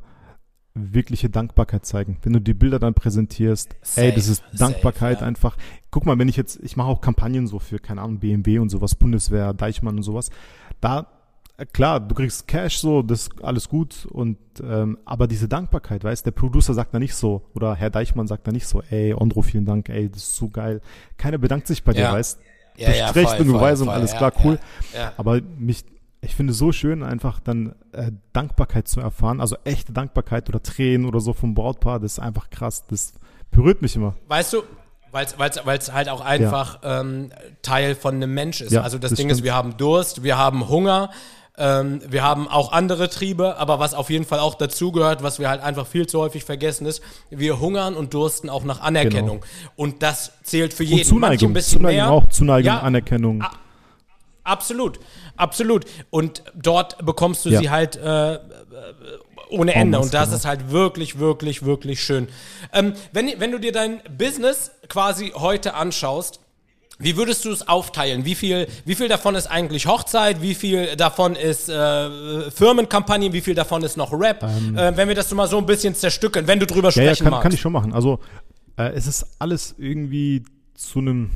C: wirkliche Dankbarkeit zeigen. Wenn du die Bilder dann präsentierst, safe, ey, das ist Dankbarkeit safe, ja. einfach. Guck mal, wenn ich jetzt, ich mache auch Kampagnen so für, keine Ahnung, BMW und sowas, Bundeswehr, Deichmann und sowas, da klar, du kriegst Cash so, das ist alles gut und ähm, aber diese Dankbarkeit, weißt, der Producer sagt da nicht so oder Herr Deichmann sagt da nicht so, ey, Andro, vielen Dank, ey, das ist so geil. Keiner bedankt sich bei dir, ja. weißt. Ja, du ja, sprichst und Beweisung, alles klar, cool. Ja, aber mich, ich finde so schön, einfach dann äh, Dankbarkeit zu erfahren, also echte Dankbarkeit oder Tränen oder so vom Brautpaar, das ist einfach krass, das berührt mich immer.
B: Weißt du, weil es halt auch einfach ja. ähm, Teil von einem Mensch ist. Ja, also das, das Ding stimmt. ist, wir haben Durst, wir haben Hunger, ähm, wir haben auch andere Triebe, aber was auf jeden Fall auch dazugehört, was wir halt einfach viel zu häufig vergessen ist, wir hungern und dursten auch nach Anerkennung. Genau. Und das zählt für jeden. Und
C: Zuneigung, ein bisschen Zuneigung mehr. auch, Zuneigung, ja, Anerkennung.
B: Absolut, absolut. Und dort bekommst du ja. sie halt äh, ohne Ende. Und das genau. ist halt wirklich, wirklich, wirklich schön. Ähm, wenn, wenn du dir dein Business quasi heute anschaust, wie würdest du es aufteilen? Wie viel, wie viel davon ist eigentlich Hochzeit? Wie viel davon ist äh, Firmenkampagne? Wie viel davon ist noch Rap? Ähm, äh, wenn wir das so mal so ein bisschen zerstückeln, wenn du drüber sprechen ja, ja,
C: kann,
B: magst.
C: kann ich schon machen. Also äh, es ist alles irgendwie zu einem.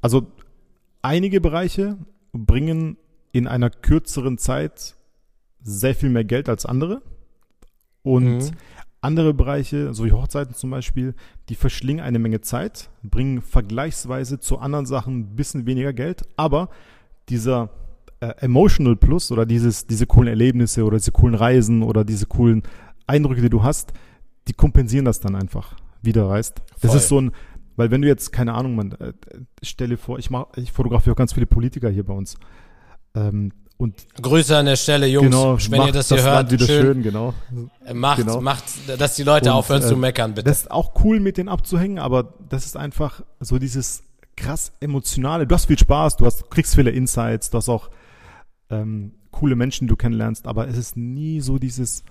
C: Also einige Bereiche bringen in einer kürzeren Zeit sehr viel mehr Geld als andere. Und mhm. Andere Bereiche, so wie Hochzeiten zum Beispiel, die verschlingen eine Menge Zeit, bringen vergleichsweise zu anderen Sachen ein bisschen weniger Geld, aber dieser äh, Emotional Plus oder dieses, diese coolen Erlebnisse oder diese coolen Reisen oder diese coolen Eindrücke, die du hast, die kompensieren das dann einfach wieder, weißt? Das Voll. ist so ein, weil wenn du jetzt, keine Ahnung, man, äh, stelle vor, ich ich fotografiere auch ganz viele Politiker hier bei uns. Ähm, und
B: Grüße an der Stelle, Jungs,
C: genau,
B: wenn ihr das hier das hört.
C: Wieder schön, schön genau.
B: Macht, genau. macht, dass die Leute und, aufhören äh, zu meckern, bitte.
C: Das ist auch cool, mit denen abzuhängen, aber das ist einfach so dieses krass emotionale. Du hast viel Spaß, du hast, kriegst viele Insights, du hast auch ähm, coole Menschen, die du kennenlernst, aber es ist nie so dieses,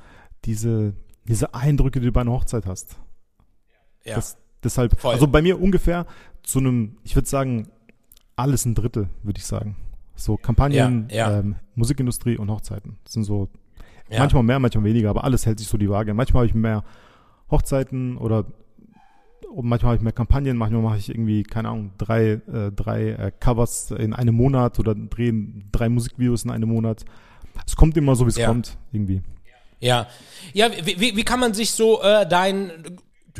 C: diese, diese Eindrücke, die du bei einer Hochzeit hast.
B: Ja.
C: Das, deshalb,
B: Voll.
C: also bei mir ungefähr zu einem, ich würde sagen, alles ein Drittel, würde ich sagen. So Kampagnen,
B: Ja, ja.
C: Ähm, Musikindustrie und Hochzeiten. Das sind so
B: ja.
C: manchmal mehr, manchmal weniger, aber alles hält sich so die Waage. Manchmal habe ich mehr Hochzeiten oder manchmal habe ich mehr Kampagnen, manchmal mache ich irgendwie, keine Ahnung, drei, äh, drei äh, Covers in einem Monat oder drehen drei Musikvideos in einem Monat. Es kommt immer so, wie es kommt, irgendwie.
B: Ja. Ja, wie, wie, wie kann man sich so äh, deinen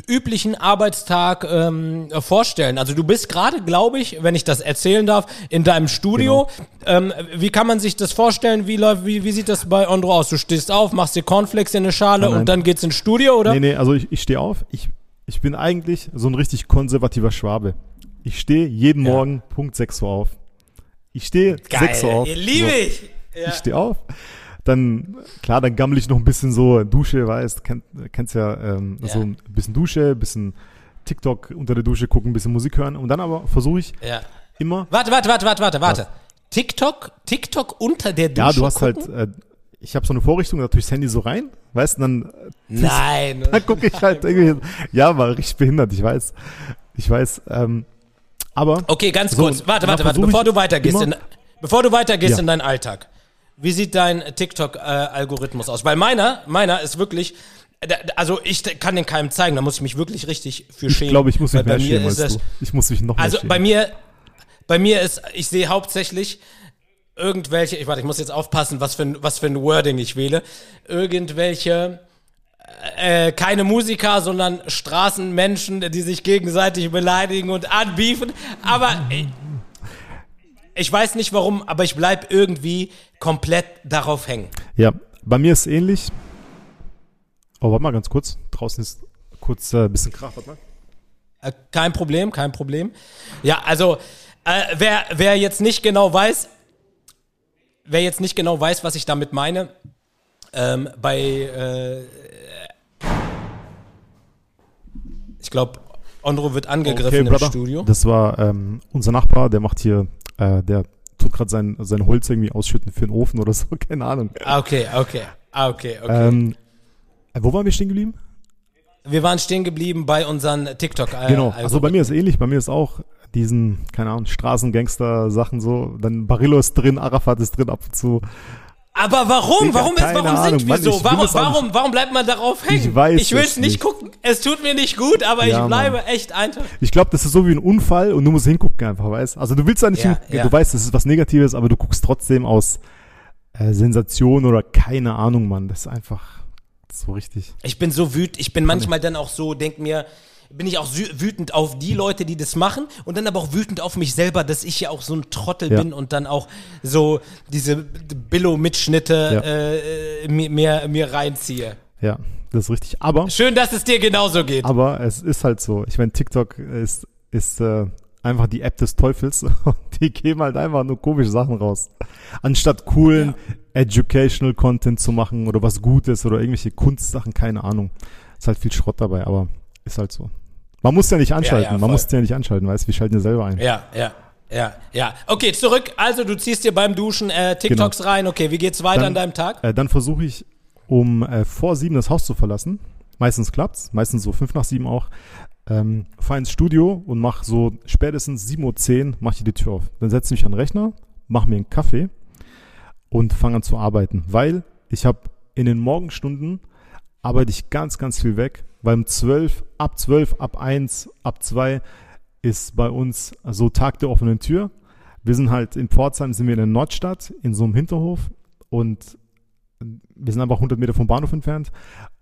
B: üblichen Arbeitstag ähm, äh, vorstellen? Also du bist gerade, glaube ich, wenn ich das erzählen darf, in deinem Studio. Ähm, wie kann man sich das vorstellen? Wie läuft, wie, wie sieht das bei Ondro aus? Du stehst auf, machst dir Cornflakes in eine Schale
C: Nein, nein.
B: und dann geht's ins Studio, oder?
C: Nee, nee, also ich, ich stehe auf. Ich, ich bin eigentlich so ein richtig konservativer Schwabe. Ich stehe jeden
B: Ja.
C: Morgen Punkt 6 Uhr auf. Ich stehe 6 Uhr auf.
B: liebe
C: So.
B: ich. Ja.
C: Ich stehe auf. Dann, klar, dann gammel ich noch ein bisschen so, Dusche, weißt, kennt, kennst ja, ähm,
B: Ja.
C: so ein bisschen Dusche, ein bisschen TikTok unter der Dusche gucken, ein bisschen Musik hören. Und dann aber versuche ich
B: ja.
C: immer,
B: Warte, warte, warte, warte, warte, warte. TikTok, TikTok unter der Dusche
C: ja, du hast
B: gucken?
C: halt, äh, ich habe so eine Vorrichtung, da tue ich das Handy so rein, weißt, und dann <laughs>
B: Nein. <laughs>
C: Da gucke ich halt irgendwie. Ja, war richtig behindert, ich weiß. Ich weiß. Ähm, aber
B: Okay, ganz
C: So,
B: kurz. Warte, warte,
C: dann
B: warte. Bevor du weitergehst, in, bevor du weitergehst
C: Ja.
B: in deinen Alltag. Wie sieht dein TikTok-Algorithmus aus? Weil meiner, meiner ist wirklich, also ich kann den keinem zeigen, da muss ich mich wirklich richtig für
C: ich
B: schämen.
C: glaube, ich muss mich mehr schämen als
B: ist
C: du.
B: das,
C: Ich muss mich noch mehr
B: Also
C: schämen.
B: bei mir, bei mir ist, ich sehe hauptsächlich irgendwelche, ich warte, ich muss jetzt aufpassen, was für ein, was für ein Wording ich wähle. Irgendwelche, äh, keine Musiker, sondern Straßenmenschen, die sich gegenseitig beleidigen und anbiefen. Aber ich, weiß nicht warum, aber ich bleib irgendwie komplett darauf hängen.
C: Ja, bei mir ist ähnlich. Oh, warte mal ganz kurz. Draußen ist kurz äh, ein bisschen Krach. Warte mal.
B: Äh, Kein Problem, kein Problem. Ja, also äh, wer, wer jetzt nicht genau weiß, wer jetzt nicht genau weiß, was ich damit meine, ähm, bei äh, ich glaube, Ondro wird angegriffen im
C: Brother.
B: Studio.
C: Das war ähm, unser Nachbar, der macht hier, äh, der tut gerade sein, sein Holz irgendwie ausschütten für den Ofen oder so, <laughs> keine Ahnung.
B: Ah, okay, okay. Ah, okay, okay.
C: Ähm, äh, wo waren wir stehen geblieben?
B: Wir waren stehen geblieben bei unseren TikTok. Äh,
C: Genau, also bei mir ist ähnlich, bei mir ist auch diesen, keine Ahnung, Straßengangster-Sachen so, dann Barillo ist drin, Arafat ist drin ab und zu.
B: Aber warum?
C: Digga,
B: warum
C: keine
B: warum
C: Ahnung,
B: sind wir
C: Mann,
B: so? Warum, warum, warum bleibt man darauf hängen?
C: Ich weiß
B: Ich will
C: es
B: nicht. gucken. Es tut mir nicht gut, aber
C: Ja,
B: ich bleibe
C: Mann.
B: echt einfach.
C: Ich glaube, das ist so wie ein Unfall und du musst hingucken einfach, weißt? Also du willst da nicht
B: Ja,
C: hingucken,
B: ja.
C: du weißt, das ist was Negatives, aber du guckst trotzdem aus äh, Sensation oder keine Ahnung, Mann. Das ist einfach so richtig.
B: Ich bin so wütend, ich bin manchmal dann auch so, denk mir, bin ich auch wütend auf die Leute, die das machen und dann aber auch wütend auf mich selber, dass ich ja auch so ein Trottel
C: Ja.
B: bin und dann auch so diese Billo-Mitschnitte
C: Ja.
B: äh, mir, mir, mir reinziehe.
C: Ja, das ist richtig. Aber,
B: Schön, dass es dir genauso geht.
C: aber es ist halt so. Ich meine, TikTok ist, ist äh, einfach die App des Teufels <laughs> und die geben halt einfach nur komische Sachen raus. Anstatt coolen Educational Content zu machen oder was Gutes oder irgendwelche Kunstsachen, keine Ahnung. Ist halt viel Schrott dabei, aber ist halt so. Man muss ja nicht anschalten,
B: ja,
C: man
B: voll.
C: muss ja nicht anschalten, weißt du, wir schalten ja selber ein.
B: Ja, ja, ja, ja. Okay, zurück. Also du ziehst dir beim Duschen äh, TikToks rein. Okay, wie geht's weiter
C: Dann-
B: an deinem Tag?
C: Äh, dann versuche ich, um äh, vor sieben das Haus zu verlassen. Meistens klappt's, meistens so fünf nach sieben auch. Ähm, fahr ins Studio und mach so spätestens 7.10 Uhr mach ich die Tür auf. Dann setze ich mich an den Rechner, mach mir einen Kaffee und fange an zu arbeiten. Weil ich habe in den Morgenstunden arbeite ich ganz, ganz viel weg. Weil um 12, ab 12, ab 1, ab 2 ist bei uns so Tag der offenen Tür. Wir sind halt in Pforzheim, sind wir in der Nordstadt, in so einem Hinterhof und wir sind einfach 100 Meter vom Bahnhof entfernt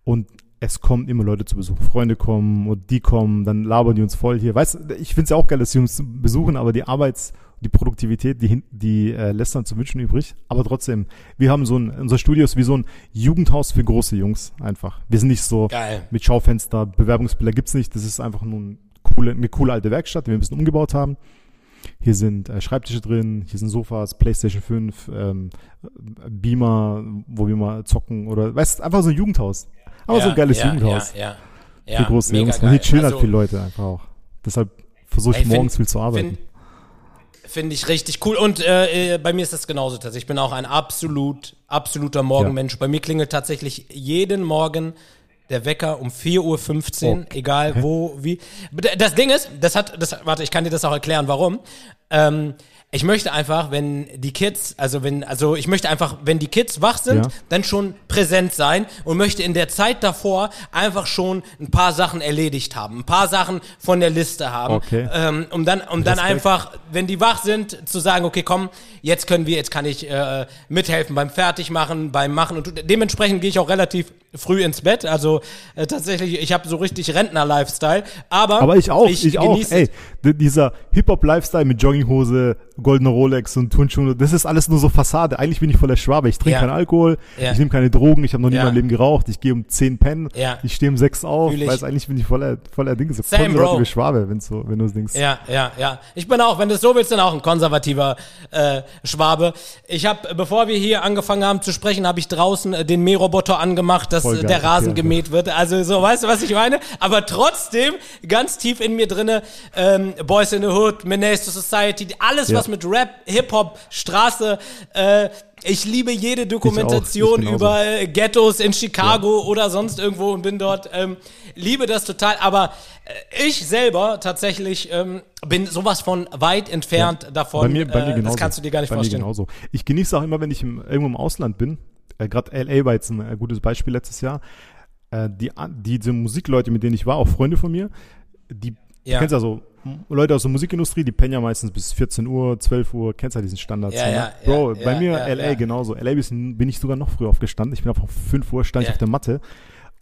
C: und es kommen immer Leute zu Besuch. Freunde kommen und die kommen, dann labern die uns voll hier. Weißt ich finde es ja auch geil, dass sie uns besuchen, aber die Arbeits-, die Produktivität, die, die äh, lässt dann zu wünschen übrig. Aber trotzdem, wir haben so ein, unser Studio ist wie so ein Jugendhaus für große Jungs einfach. Wir sind nicht so
B: Geil.
C: mit Schaufenster, Bewerbungsbilder gibt's nicht. Das ist einfach nur ein coole, eine coole alte Werkstatt, die wir ein bisschen umgebaut haben. Hier sind äh, Schreibtische drin, hier sind Sofas, Playstation 5, ähm, Beamer, wo wir mal zocken oder, weißt einfach so ein Jugendhaus. Aber so ein geiles
B: ja,
C: Jugendhaus
B: Ja, ja, ja.
C: für große Jungs. Und hier chillen halt
B: Also,
C: viele Leute einfach auch. Deshalb versuche ich
B: Ey, find-
C: morgens viel zu arbeiten.
B: Finde Finde ich richtig cool. Und äh, äh, bei mir ist das genauso tatsächlich. Ich bin auch ein absolut, absoluter Morgenmensch. Bei mir klingelt tatsächlich jeden Morgen der Wecker um 4.15 Uhr,
C: Okay.
B: egal wo, wie. Das Ding ist, das hat, das, warte, ich kann dir das auch erklären, warum. Ähm, ich möchte einfach, wenn die Kids, also wenn, also ich möchte einfach, wenn die Kids wach sind,
C: Ja.
B: dann schon präsent sein und möchte in der Zeit davor einfach schon ein paar Sachen erledigt haben, ein paar Sachen von der Liste haben,
C: Okay.
B: ähm, um dann, um dann
C: Respekt.
B: einfach, wenn die wach sind, zu sagen, okay, komm, jetzt können wir, jetzt kann ich äh, mithelfen beim Fertigmachen, beim Machen und dementsprechend gehe ich auch relativ früh ins Bett. Also äh, tatsächlich, ich habe so richtig Rentner-Lifestyle, aber
C: Aber ich auch, ich, auch.
B: genieße
C: Ey, dieser Hip-Hop-Lifestyle mit Jogginghose, goldene Rolex und Turnschuhe, das ist alles nur so Fassade. Eigentlich bin ich voller Schwabe. Ich trinke
B: Ja.
C: keinen Alkohol,
B: Ja.
C: ich nehme keine Drogen, ich habe noch nie
B: Ja.
C: in meinem Leben geraucht, ich gehe um 10 pennen,
B: Ja.
C: ich stehe um 6 auf,
B: ich.
C: weiß eigentlich bin ich voller, voller Dinge, so
B: Same,
C: konservative
B: Bro.
C: Schwabe, wenn so, wenn du es denkst.
B: Ja, ja, ja. Ich bin auch, wenn du es so willst, dann auch ein konservativer äh, Schwabe. Ich habe, bevor wir hier angefangen haben zu sprechen, habe ich draußen äh, den Mähroboter angemacht, dass äh,
C: geil,
B: der Rasen gemäht wird. Also so, weißt du, was ich meine? Aber trotzdem ganz tief in mir drinne ähm, Boys in the Hood, Menace to Society, alles was mit Rap, Hip-Hop, Straße, äh, ich liebe jede Dokumentation
C: Ich
B: über äh, Ghettos in Chicago oder sonst irgendwo und bin dort. Ähm, liebe das total, aber äh, ich selber tatsächlich ähm, bin sowas von weit entfernt davon.
C: Bei mir, bei mir
B: äh,
C: genauso.
B: Das kannst du dir gar nicht
C: bei
B: vorstellen.
C: Mir genauso. Ich genieße auch immer, wenn ich im, irgendwo im Ausland bin. Äh, Gerade LA war jetzt ein gutes Beispiel letztes Jahr. Die, an- diese Musikleute, mit denen ich war, auch Freunde von mir, die
B: Ja.
C: du kennst ja so Leute aus der Musikindustrie, die pennen ja meistens bis 14 Uhr, 12 Uhr, kennst ja diesen Standard.
B: Ja,
C: ne?
B: ja,
C: Bro,
B: ja,
C: bei mir
B: ja,
C: LA genauso. LA bin, ich sogar noch früher aufgestanden. Ich bin auf 5 Uhr stand ich auf der Matte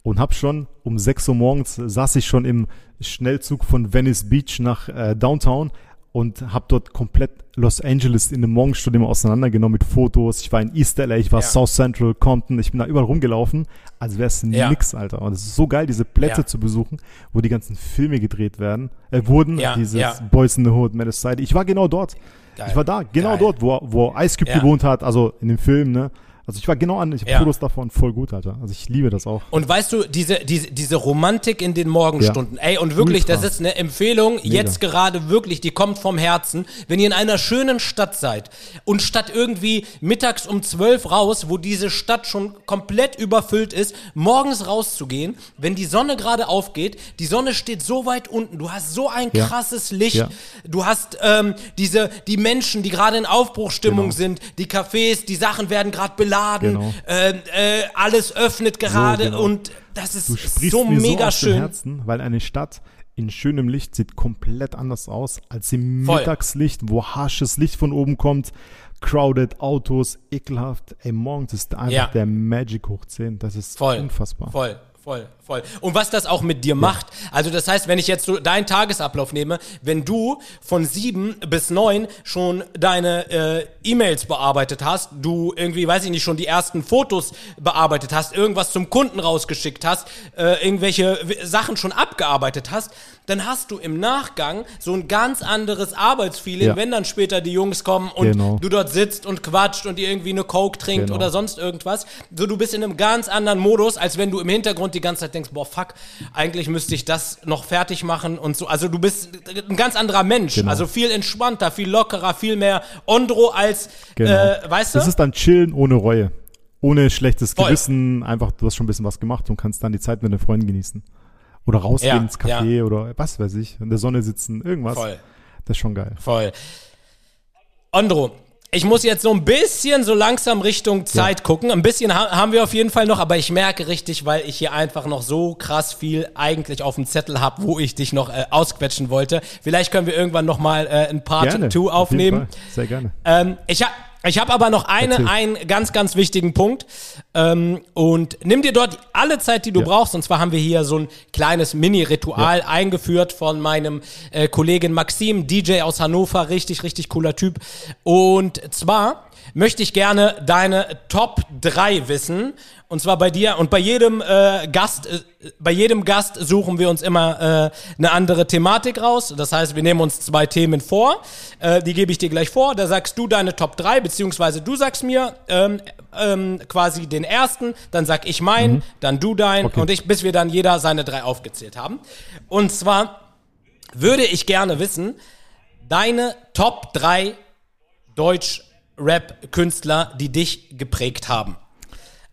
C: und hab schon um 6 Uhr morgens saß ich schon im Schnellzug von Venice Beach nach äh, Downtown und hab dort komplett Los Angeles in der Morgenstunde immer auseinandergenommen mit Fotos. Ich war in East LA, ich war
B: Ja.
C: South Central, Compton, ich bin da überall rumgelaufen, als wäre es
B: Ja.
C: nix, Alter. Und es ist so geil, diese Plätze
B: Ja.
C: zu besuchen, wo die ganzen Filme gedreht werden, äh, wurden,
B: Ja,
C: dieses. Boys in the Hood, Menace Society. Ich war genau dort.
B: Geil.
C: Ich war da, genau
B: Geil.
C: dort, wo, wo Ice Cube gewohnt hat, also in dem Film, ne? Also ich war genau an, ich habe
B: Ja.
C: Fotos davon, voll gut, Alter. Also ich liebe das auch.
B: Und weißt du, diese, diese, diese Romantik in den Morgenstunden, ey, und wirklich,
C: Ultra.
B: das ist eine Empfehlung, jetzt gerade wirklich, die kommt vom Herzen. Wenn ihr in einer schönen Stadt seid und statt irgendwie mittags um 12 raus, wo diese Stadt schon komplett überfüllt ist, morgens rauszugehen, wenn die Sonne gerade aufgeht, die Sonne steht so weit unten, du hast so ein
C: Ja.
B: krasses Licht,
C: Ja.
B: du hast ähm, diese, die Menschen, die gerade in Aufbruchstimmung
C: Genau.
B: sind, die Cafés, die Sachen werden gerade beladen,
C: Genau.
B: ähm, äh, alles öffnet gerade
C: genau.
B: und das ist so mega
C: so
B: schön.
C: Herzen, weil eine Stadt in schönem Licht sieht komplett anders aus als im
B: Voll.
C: Mittagslicht, wo harsches Licht von oben kommt, crowded Autos, ekelhaft. Ey, morgens ist einfach
B: Ja.
C: der Magic hoch 10. Das ist
B: Voll.
C: unfassbar.
B: Voll, voll, voll. Und was das auch mit dir macht, also das heißt, wenn ich jetzt so deinen Tagesablauf nehme, wenn du von sieben bis neun schon deine äh, E-Mails bearbeitet hast, du irgendwie, weiß ich nicht, schon die ersten Fotos bearbeitet hast, irgendwas zum Kunden rausgeschickt hast, äh, irgendwelche Sachen schon abgearbeitet hast, dann hast du im Nachgang so ein ganz anderes Arbeitsfeeling,
C: Ja.
B: wenn dann später die Jungs kommen und
C: Genau.
B: du dort sitzt und quatscht und ihr irgendwie eine Coke trinkt
C: Genau.
B: oder sonst irgendwas. So, du bist in einem ganz anderen Modus, als wenn du im Hintergrund die ganze Zeit denkst, boah, fuck, eigentlich müsste ich das noch fertig machen und so. Also du bist ein ganz anderer Mensch.
C: Genau.
B: Also viel entspannter, viel lockerer, viel mehr Ondro als,
C: Genau.
B: äh, weißt du?
C: Das ist dann chillen ohne Reue. Ohne schlechtes
B: Voll.
C: Gewissen. Einfach, du hast schon ein bisschen was gemacht und kannst dann die Zeit mit den Freunden genießen. Oder rausgehen
B: Ja,
C: ins Café oder was weiß ich, in der Sonne sitzen, irgendwas.
B: Voll.
C: Das ist schon geil.
B: Voll. Ondro, ich muss jetzt so ein bisschen so langsam Richtung Zeit gucken. Ein bisschen ha haben wir auf jeden Fall noch, aber ich merke richtig, weil ich hier einfach noch so krass viel eigentlich auf dem Zettel habe, wo ich dich noch äh, ausquetschen wollte. Vielleicht können wir irgendwann noch mal äh, ein Part
C: Gerne.
B: 2
C: auf jeden
B: aufnehmen.
C: Fall. Sehr gerne.
B: Ähm, ich habe ich hab aber noch eine,
C: Erzähl.
B: einen ganz, ganz wichtigen Punkt. Ähm, und nimm dir dort alle Zeit, die du
C: Ja.
B: brauchst. Und zwar haben wir hier so ein kleines Mini-Ritual eingeführt von meinem äh, Kollegen Maxim, DJ aus Hannover. Richtig, richtig cooler Typ. Und zwar möchte ich gerne deine Top 3 wissen. Und zwar bei dir und bei jedem äh, Gast, äh, bei jedem Gast suchen wir uns immer äh, eine andere Thematik raus. Das heißt, wir nehmen uns zwei Themen vor. Äh, die gebe ich dir gleich vor. Da sagst du deine Top 3, beziehungsweise du sagst mir ähm, ähm, quasi den ersten, dann sag ich meinen, dann du deinen
C: Okay.
B: und ich, bis wir dann jeder seine drei aufgezählt haben. Und zwar würde ich gerne wissen, deine Top 3 Deutsch-Rap-Künstler, die dich geprägt haben.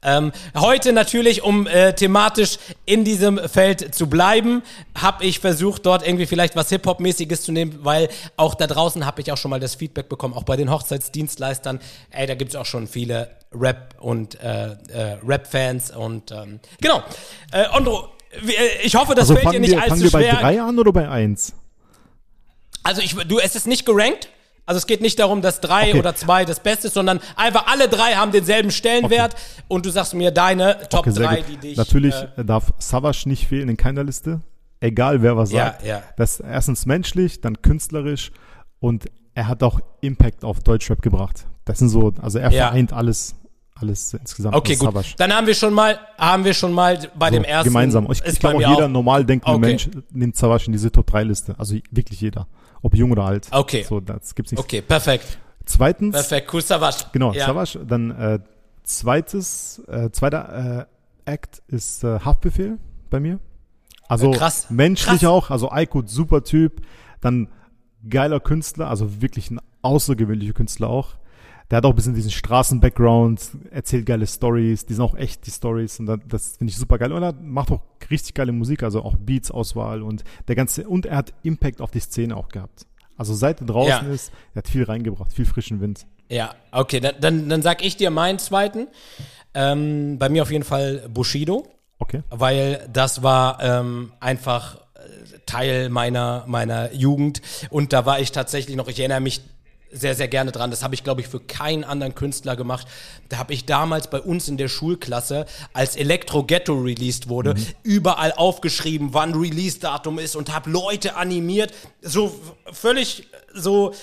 B: Ähm, heute natürlich, um äh, thematisch in diesem Feld zu bleiben, habe ich versucht, dort irgendwie vielleicht was Hip-Hop-mäßiges zu nehmen, weil auch da draußen habe ich auch schon mal das Feedback bekommen, auch bei den Hochzeitsdienstleistern, ey, da gibt es auch schon viele Rap- und äh, äh, Rap-Fans und ähm, genau. Äh, Ondro, äh, ich hoffe, das
C: Also
B: fällt dir
C: fangen
B: nicht
C: wir, fangen
B: allzu
C: wir bei
B: schwer.
C: drei an oder bei eins?
B: Also ich, du, es ist nicht gerankt. Also es geht nicht darum, dass drei
C: Okay.
B: oder zwei das Beste ist, sondern einfach alle drei haben denselben Stellenwert und du sagst mir deine Top
C: Okay,
B: drei,
C: gut.
B: die dich.
C: Natürlich
B: äh,
C: darf Savage nicht fehlen in keiner Liste. Egal wer was
B: Ja,
C: sagt.
B: ja.
C: Das ist erstens menschlich, dann künstlerisch und er hat auch Impact auf Deutschrap gebracht. Das sind so, also er
B: Ja.
C: vereint alles, alles insgesamt.
B: okay, gut.
C: Savage.
B: Dann haben wir schon mal, haben wir schon mal bei dem
C: So,
B: ersten.
C: gemeinsam. Ich, ich glaube auch jeder
B: auch.
C: normal denkende
B: Okay.
C: Mensch nimmt Savage in diese Top 3 Liste. Also wirklich jeder. Ob jung oder alt.
B: Okay.
C: So, das gibt's nicht.
B: Okay, perfekt.
C: Zweitens,
B: Perfekt, cool, Savage.
C: Genau,
B: ja.
C: Savage. Dann äh, zweites, äh, zweiter äh, Act ist äh, Haftbefehl bei mir. Also
B: Äh, krass.
C: menschlich
B: Krass.
C: auch, also Aykut, super Typ. Dann geiler Künstler, also wirklich ein außergewöhnlicher Künstler auch. Der hat auch ein bisschen diesen Straßen-Background, erzählt geile Stories, die sind auch echt, die Stories. Und das, finde ich super geil. Und er macht auch richtig geile Musik, also auch Beats-Auswahl und der ganze, und er hat Impact auf die Szene auch gehabt. Also seit er draußen
B: Ja.
C: ist, er hat viel reingebracht, viel frischen Wind.
B: Ja, okay, dann, dann, dann sag ich dir meinen zweiten. Ähm, bei mir auf jeden Fall Bushido.
C: Okay.
B: weil das war ähm, einfach äh, Teil meiner, meiner Jugend und da war ich tatsächlich noch, ich erinnere mich sehr, sehr gerne dran. Das habe ich, glaube ich, für keinen anderen Künstler gemacht. Da habe ich damals bei uns in der Schulklasse, als Elektro Ghetto released wurde, überall aufgeschrieben, wann Release-Datum ist und habe Leute animiert. So völlig so,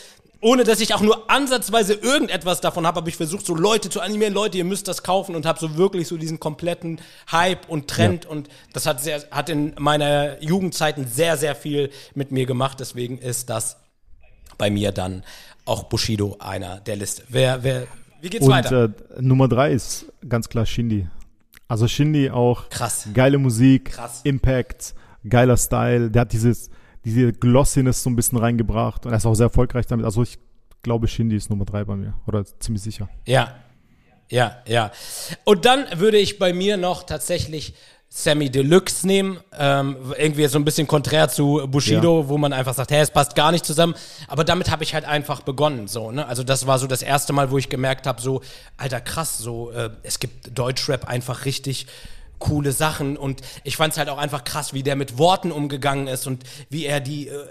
B: ohne dass ich auch nur ansatzweise irgendetwas davon habe, habe ich versucht, so Leute zu animieren. Leute, ihr müsst das kaufen und habe so wirklich so diesen kompletten Hype und Trend und das hat sehr, hat in meiner Jugendzeiten sehr, sehr viel mit mir gemacht. Deswegen ist das bei mir dann auch Bushido einer der Liste. Wer, wer, wie geht's
C: Und
B: weiter?
C: äh, Nummer drei ist ganz klar Shindy. Also Shindy auch
B: Krass.
C: geile Musik,
B: Krass.
C: Impact, geiler Style. Der hat dieses, diese Glossiness so ein bisschen reingebracht und er ist auch sehr erfolgreich damit. Also ich glaube, Shindy ist Nummer drei bei mir. Oder ziemlich sicher.
B: Ja, ja, ja. Und dann würde ich bei mir noch tatsächlich Sammy Deluxe nehmen. Ähm, irgendwie so ein bisschen konträr zu Bushido, wo man einfach sagt, hey, es passt gar nicht zusammen. Aber damit habe ich halt einfach begonnen. So, ne? Also das war so das erste Mal, wo ich gemerkt habe, so, alter krass, so, äh, es gibt Deutschrap einfach richtig coole Sachen und ich fand es halt auch einfach krass, wie der mit Worten umgegangen ist und wie er die äh,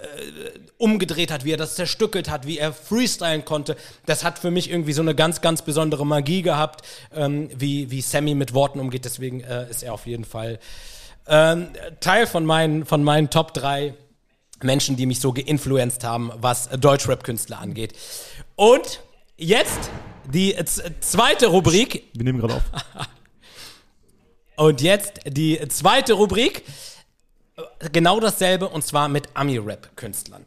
B: umgedreht hat, wie er das zerstückelt hat, wie er freestylen konnte. Das hat für mich irgendwie so eine ganz, ganz besondere Magie gehabt, ähm, wie, wie Sammy mit Worten umgeht. Deswegen äh, ist er auf jeden Fall ähm, Teil von meinen, von meinen Top 3 Menschen, die mich so geinfluenced haben, was Deutschrap-Künstler angeht. Und jetzt die äh, zweite Rubrik,
C: Wir nehmen gerade auf. <laughs>
B: und jetzt die zweite Rubrik. Genau dasselbe und zwar mit Ami-Rap-Künstlern.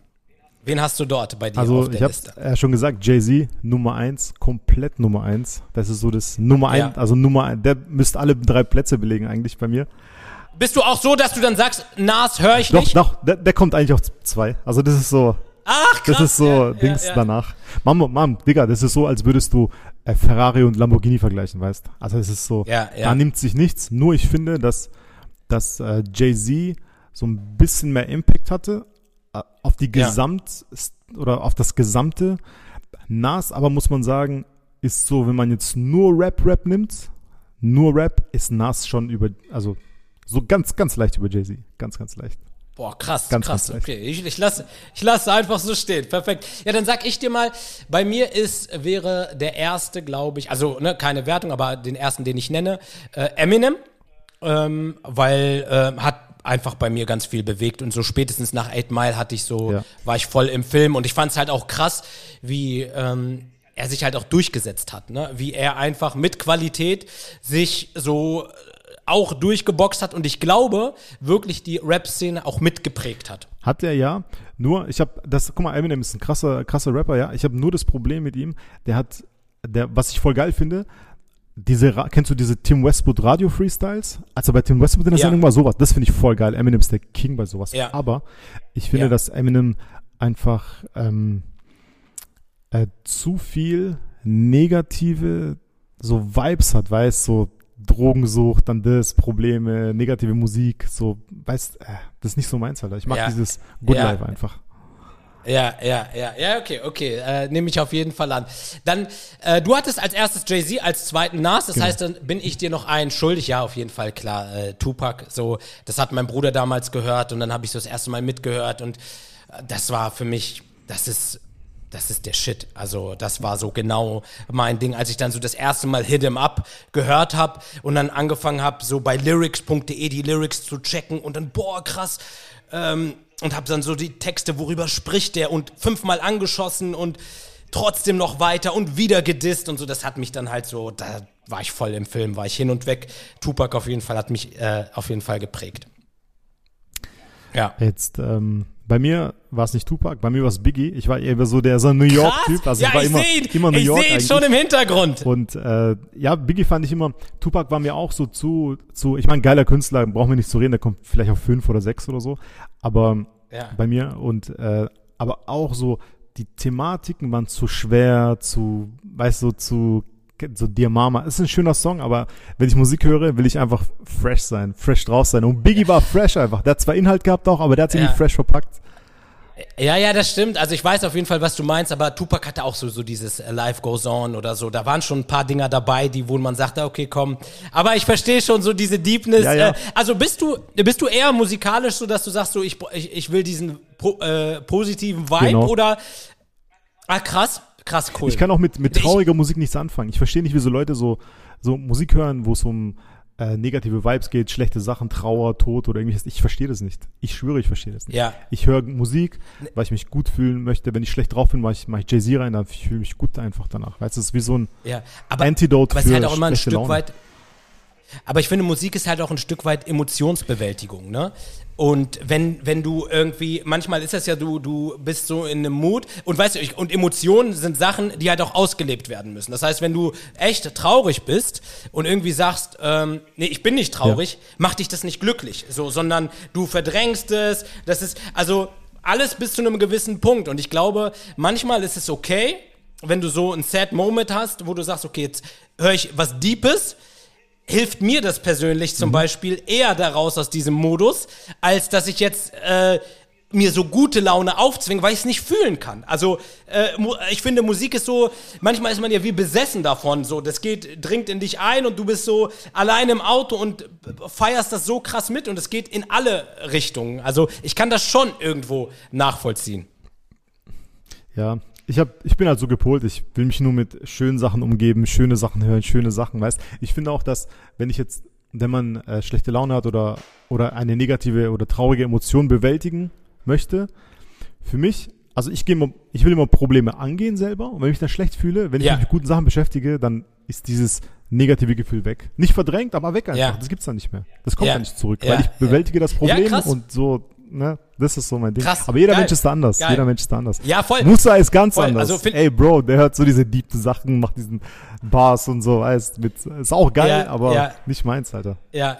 B: Wen hast du dort bei dir
C: Also
B: auf der
C: ich habe
B: Liste?
C: ja schon gesagt, Jay-Z Nummer eins, komplett Nummer eins. Das ist so das Nummer
B: Ja.
C: eins, also Nummer eins. Der müsste alle drei Plätze belegen eigentlich bei mir.
B: Bist du auch so, dass du dann sagst, Nas höre ich
C: Doch,
B: nicht?
C: doch, der, der kommt eigentlich auf zwei. Also das ist so,
B: Ach, krass.
C: Das ist so
B: ja,
C: Dings
B: ja, ja.
C: danach. Mama, Mom, Digga, das ist so, als würdest du äh, Ferrari und Lamborghini vergleichen, weißt? Also es ist so,
B: Ja, ja.
C: da nimmt sich nichts. Nur ich finde, dass, dass äh, Jay-Z so ein bisschen mehr Impact hatte äh, auf die. Gesamt oder auf das Gesamte. Nas, aber muss man sagen, ist so, wenn man jetzt nur Rap-Rap nimmt, nur Rap, ist Nas schon über, also so ganz, ganz leicht über Jay-Z. Ganz, ganz leicht.
B: Boah, krass,
C: Ganz,
B: krass.
C: ganz
B: okay, ich, ich lasse ich lasse einfach so stehen. Perfekt. Ja, dann sag ich dir mal, bei mir ist, wäre der erste, glaube ich, also ne, keine Wertung, aber den ersten, den ich nenne, äh, Eminem, ähm, weil äh, hat einfach bei mir ganz viel bewegt und so spätestens nach Eight Mile hatte ich so,
C: Ja.
B: war ich voll im Film und ich fand es halt auch krass, wie ähm, er sich halt auch durchgesetzt hat, ne? wie er einfach mit Qualität sich so auch durchgeboxt hat und ich glaube wirklich die Rap-Szene auch mitgeprägt hat.
C: Hat er ja. Nur, ich habe das, guck mal, Eminem ist ein krasser, krasser Rapper, ja. Ich habe nur das Problem mit ihm, der hat, der, was ich voll geil finde, diese, kennst du diese Tim Westwood Radio Freestyles? Also bei Tim Westwood in der
B: Ja.
C: Sendung war sowas, das finde ich voll geil. Eminem ist der King bei sowas.
B: Ja.
C: Aber ich finde,
B: Ja.
C: dass Eminem einfach ähm, äh, zu viel negative so Vibes hat, weißt so Drogensucht, dann das, Probleme, negative Musik, so, weißt, äh, das ist nicht so meins, Alter. Ich mag
B: Ja.
C: dieses Good
B: Ja.
C: Life einfach.
B: Ja, ja, ja, ja, okay, okay, äh, nehme ich auf jeden Fall an. Dann, äh, du hattest als erstes Jay-Z, als zweiten Nas, das
C: Genau.
B: heißt, dann bin ich dir noch einen schuldig. Ja, auf jeden Fall, klar, äh, Tupac, so, das hat mein Bruder damals gehört und dann habe ich so das erste Mal mitgehört und äh, das war für mich, das ist, das ist der Shit. Also das war so genau mein Ding, als ich dann so das erste Mal Hit 'em Up gehört habe und dann angefangen habe, so bei lyrics.de die Lyrics zu checken und dann, boah, krass, ähm, und habe dann so die Texte, worüber spricht der und fünfmal angeschossen und trotzdem noch weiter und wieder gedisst und so. Das hat mich dann halt so, da war ich voll im Film, war ich hin und weg. Tupac auf jeden Fall hat mich äh, auf jeden Fall geprägt. Ja.
C: Jetzt, ähm, bei mir war es nicht Tupac, bei mir war es Biggie. Ich war eher so der so ein New York-Typ. Also
B: ja,
C: ich war
B: ich
C: immer,
B: ihn,
C: immer New
B: ich
C: York
B: sehe ihn schon im Hintergrund.
C: Und äh, ja, Biggie fand ich immer, Tupac war mir auch so zu, zu ich meine, geiler Künstler, brauchen wir nicht zu reden, der kommt vielleicht auf fünf oder sechs oder so. Aber
B: Ja.
C: bei mir und äh, aber auch so, die Thematiken waren zu schwer, zu, weißt du, zu so Dear Mama. Ist ein schöner Song, aber wenn ich Musik höre, will ich einfach fresh sein, fresh drauf sein. Und Biggie war fresh einfach. Der hat zwar Inhalt gehabt auch, aber der hat sich
B: Ja.
C: irgendwie fresh verpackt.
B: Ja, ja, das stimmt. Also ich weiß auf jeden Fall, was du meinst, aber Tupac hatte auch so, so dieses äh, Life Goes On oder so. Da waren schon ein paar Dinger dabei, die, wo man sagte, okay, komm. Aber ich verstehe schon so diese Deepness.
C: Ja, ja.
B: Äh, also bist du, bist du eher musikalisch so, dass du sagst, so, ich, ich, ich will diesen po, äh, positiven Vibe
C: Genau.
B: oder, ah, krass, krass, cool.
C: Ich kann auch mit, mit
B: Ich-
C: trauriger Musik nichts anfangen. Ich verstehe nicht, wie so Leute so, so Musik hören, wo es um äh, negative Vibes geht, schlechte Sachen, Trauer, Tod oder irgendwas. Ich verstehe das nicht. Ich schwöre, ich verstehe das nicht.
B: Ja.
C: Ich höre Musik, weil ich mich gut fühlen möchte. Wenn ich schlecht drauf bin, mache ich, mach ich Jay-Z rein, dann fühle ich mich gut einfach danach. Weißt du, es ist wie so ein
B: ja. Aber,
C: Antidote
B: aber es
C: für
B: ist halt auch immer ein Stück
C: Laune.
B: weit. Aber ich finde, Musik ist halt auch ein Stück weit Emotionsbewältigung, ne? Und wenn, wenn du irgendwie, manchmal ist das ja, du, du bist so in einem Mut und weißt du, ich- und Emotionen sind Sachen, die halt auch ausgelebt werden müssen. Das heißt, wenn du echt traurig bist und irgendwie sagst, ähm, nee, ich bin nicht traurig, macht dich das nicht glücklich, so, sondern du verdrängst es, das ist, also alles bis zu einem gewissen Punkt. Und ich glaube, manchmal ist es okay, wenn du so ein Sad Moment hast, wo du sagst, okay, jetzt höre ich was Deepes, hilft mir das persönlich zum Beispiel eher daraus aus diesem Modus, als dass ich jetzt äh, mir so gute Laune aufzwinge, weil ich es nicht fühlen kann. Also äh, ich finde, Musik ist so, manchmal ist man ja wie besessen davon. So, das geht, dringt in dich ein und du bist so allein im Auto und feierst das so krass mit und es geht in alle Richtungen. Also ich kann das schon irgendwo nachvollziehen.
C: Ja, ich hab, ich bin halt so gepolt, ich will mich nur mit schönen Sachen umgeben, schöne Sachen hören, schöne Sachen, weißt. Ich finde auch, dass, wenn ich jetzt, wenn man äh, schlechte Laune hat oder, oder eine negative oder traurige Emotion bewältigen möchte, für mich, also ich gehe, immer- ich will immer Probleme angehen selber und wenn ich mich dann schlecht fühle, wenn ich
B: Ja.
C: mich mit guten Sachen beschäftige, dann ist dieses negative Gefühl weg. Nicht verdrängt, aber weg einfach.
B: Ja.
C: Das gibt's dann nicht mehr. Das kommt
B: Ja.
C: dann nicht zurück, weil ich bewältige das Problem und so, ne, das ist so mein Ding.
B: Krass.
C: Aber jeder
B: Geil.
C: Mensch ist da anders.
B: Geil.
C: Jeder Mensch ist da anders.
B: Ja, voll.
C: Musa ist ganz
B: Voll,
C: anders.
B: also
C: Ey, Bro, der hört so diese deep Sachen, macht diesen Bars und so, weißt, mit, ist auch geil,
B: Ja,
C: aber
B: ja.
C: nicht meins, Alter.
B: Ja.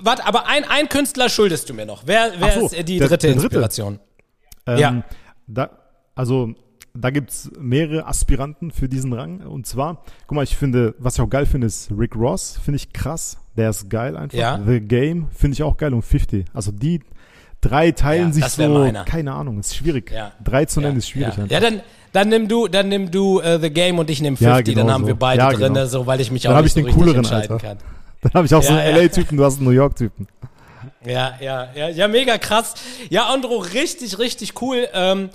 B: Warte, aber ein, ein Künstler schuldest du mir noch. Wer, wer
C: so,
B: ist die
C: der-
B: dritte
C: der dritte.
B: Inspiration?
C: Ähm,
B: Ja.
C: Da, also, da gibt's mehrere Aspiranten für diesen Rang. Und zwar, guck mal, ich finde, was ich auch geil finde, ist Rick Ross, finde ich krass. Der ist geil einfach.
B: Ja.
C: The Game finde ich auch geil und 50. Also die drei teilen
B: Ja,
C: sich so,
B: meiner.
C: keine Ahnung, ist schwierig.
B: Ja.
C: Drei zu nennen
B: ja,
C: ist schwierig
B: Ja, ja dann, dann nimm du, dann nimm du äh, The Game und ich nehme 50,
C: Ja, genau
B: dann haben
C: so.
B: wir beide
C: Ja,
B: drin,
C: genau.
B: so, weil ich mich
C: Dann
B: auch nicht
C: ich
B: so
C: den cooleren,
B: entscheiden
C: Alter.
B: kann. <laughs>
C: Dann habe ich auch so einen. LA-Typen, du hast einen New York-Typen. <laughs>
B: Ja, ja, ja, ja, mega krass. Ja, Andro, richtig, richtig cool. Ähm,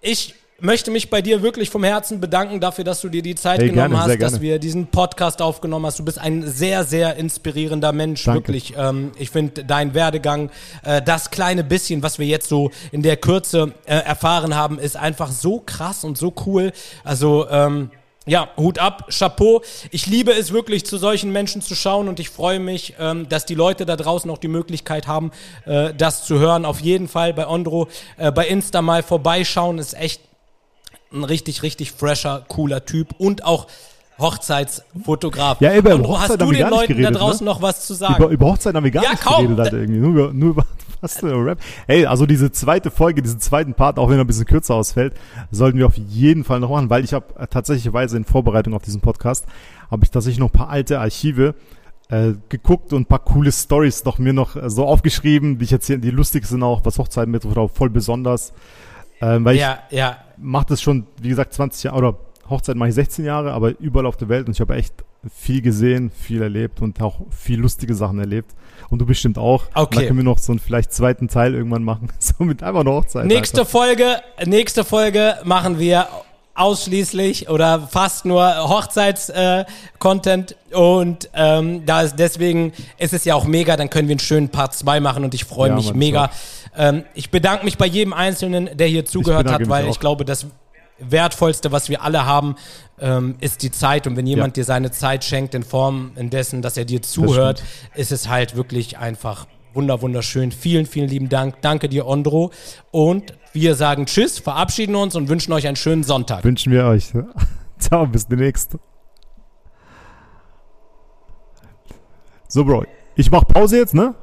B: ich möchte mich bei dir wirklich vom Herzen bedanken dafür, dass du dir die Zeit
C: Ey,
B: genommen
C: gerne,
B: hast, dass wir diesen Podcast aufgenommen hast. Du bist ein sehr, sehr inspirierender Mensch,
C: Danke.
B: wirklich. Ähm, ich finde dein Werdegang, äh, das kleine bisschen, was wir jetzt so in der Kürze äh, erfahren haben, ist einfach so krass und so cool. Also ähm, ja, Hut ab, Chapeau. Ich liebe es wirklich, zu solchen Menschen zu schauen und ich freue mich, ähm, dass die Leute da draußen auch die Möglichkeit haben, äh, das zu hören. Auf jeden Fall bei Ondro, äh, bei Insta mal vorbeischauen, ist echt ein richtig, richtig fresher, cooler Typ und auch Hochzeitsfotograf.
C: Ja, bei
B: Ondro,
C: Hochzeit
B: hast du den Leuten
C: geredet,
B: da draußen
C: ne?
B: noch was zu sagen?
C: Über, über Hochzeit haben wir gar
B: Ja,
C: nicht
B: kaum.
C: geredet, Alter, irgendwie. Nur über, nur über <laughs> Was für ein Rap. Hey, also diese zweite Folge, diesen zweiten Part, auch wenn er ein bisschen kürzer ausfällt, sollten wir auf jeden Fall noch machen, weil ich habe äh, tatsächlicherweise in Vorbereitung auf diesen Podcast, habe ich tatsächlich noch ein paar alte Archive äh, geguckt und ein paar coole Stories noch mir noch äh, so aufgeschrieben, die ich jetzt hier, die lustig sind auch, was Hochzeiten betrifft, auch voll besonders. Ähm, weil
B: Ja,
C: ich
B: ja.
C: Mache das schon, wie gesagt, 20 Jahre, oder Hochzeit mache ich 16 Jahre, aber überall auf der Welt und ich habe echt viel gesehen, viel erlebt und auch viel lustige Sachen erlebt. Und du bestimmt auch.
B: Okay.
C: Da können wir noch so einen vielleicht zweiten Teil irgendwann machen. <laughs> So mit einfach einer Hochzeit.
B: Nächste
C: einfach.
B: Folge, nächste Folge machen wir ausschließlich oder fast nur Hochzeits-Content und ähm, da ist deswegen ist es ja auch mega, dann können wir einen schönen Part 2 machen und ich freue
C: Ja,
B: mich
C: Mann,
B: mega. Ähm, ich bedanke mich bei jedem Einzelnen, der hier zugehört hat, weil ich glaube, das Wertvollste, was wir alle haben, ähm, ist die Zeit. Und wenn jemand
C: Ja.
B: dir seine Zeit schenkt in Form dessen, dass er dir zuhört, ist es halt wirklich einfach wunder wunderschön. Vielen, vielen lieben Dank. Danke dir, Ondro. Und wir sagen Tschüss, verabschieden uns und wünschen euch einen schönen Sonntag.
C: Wünschen wir euch. <laughs> Ciao, bis demnächst. So, Bro. Ich mach Pause jetzt, ne?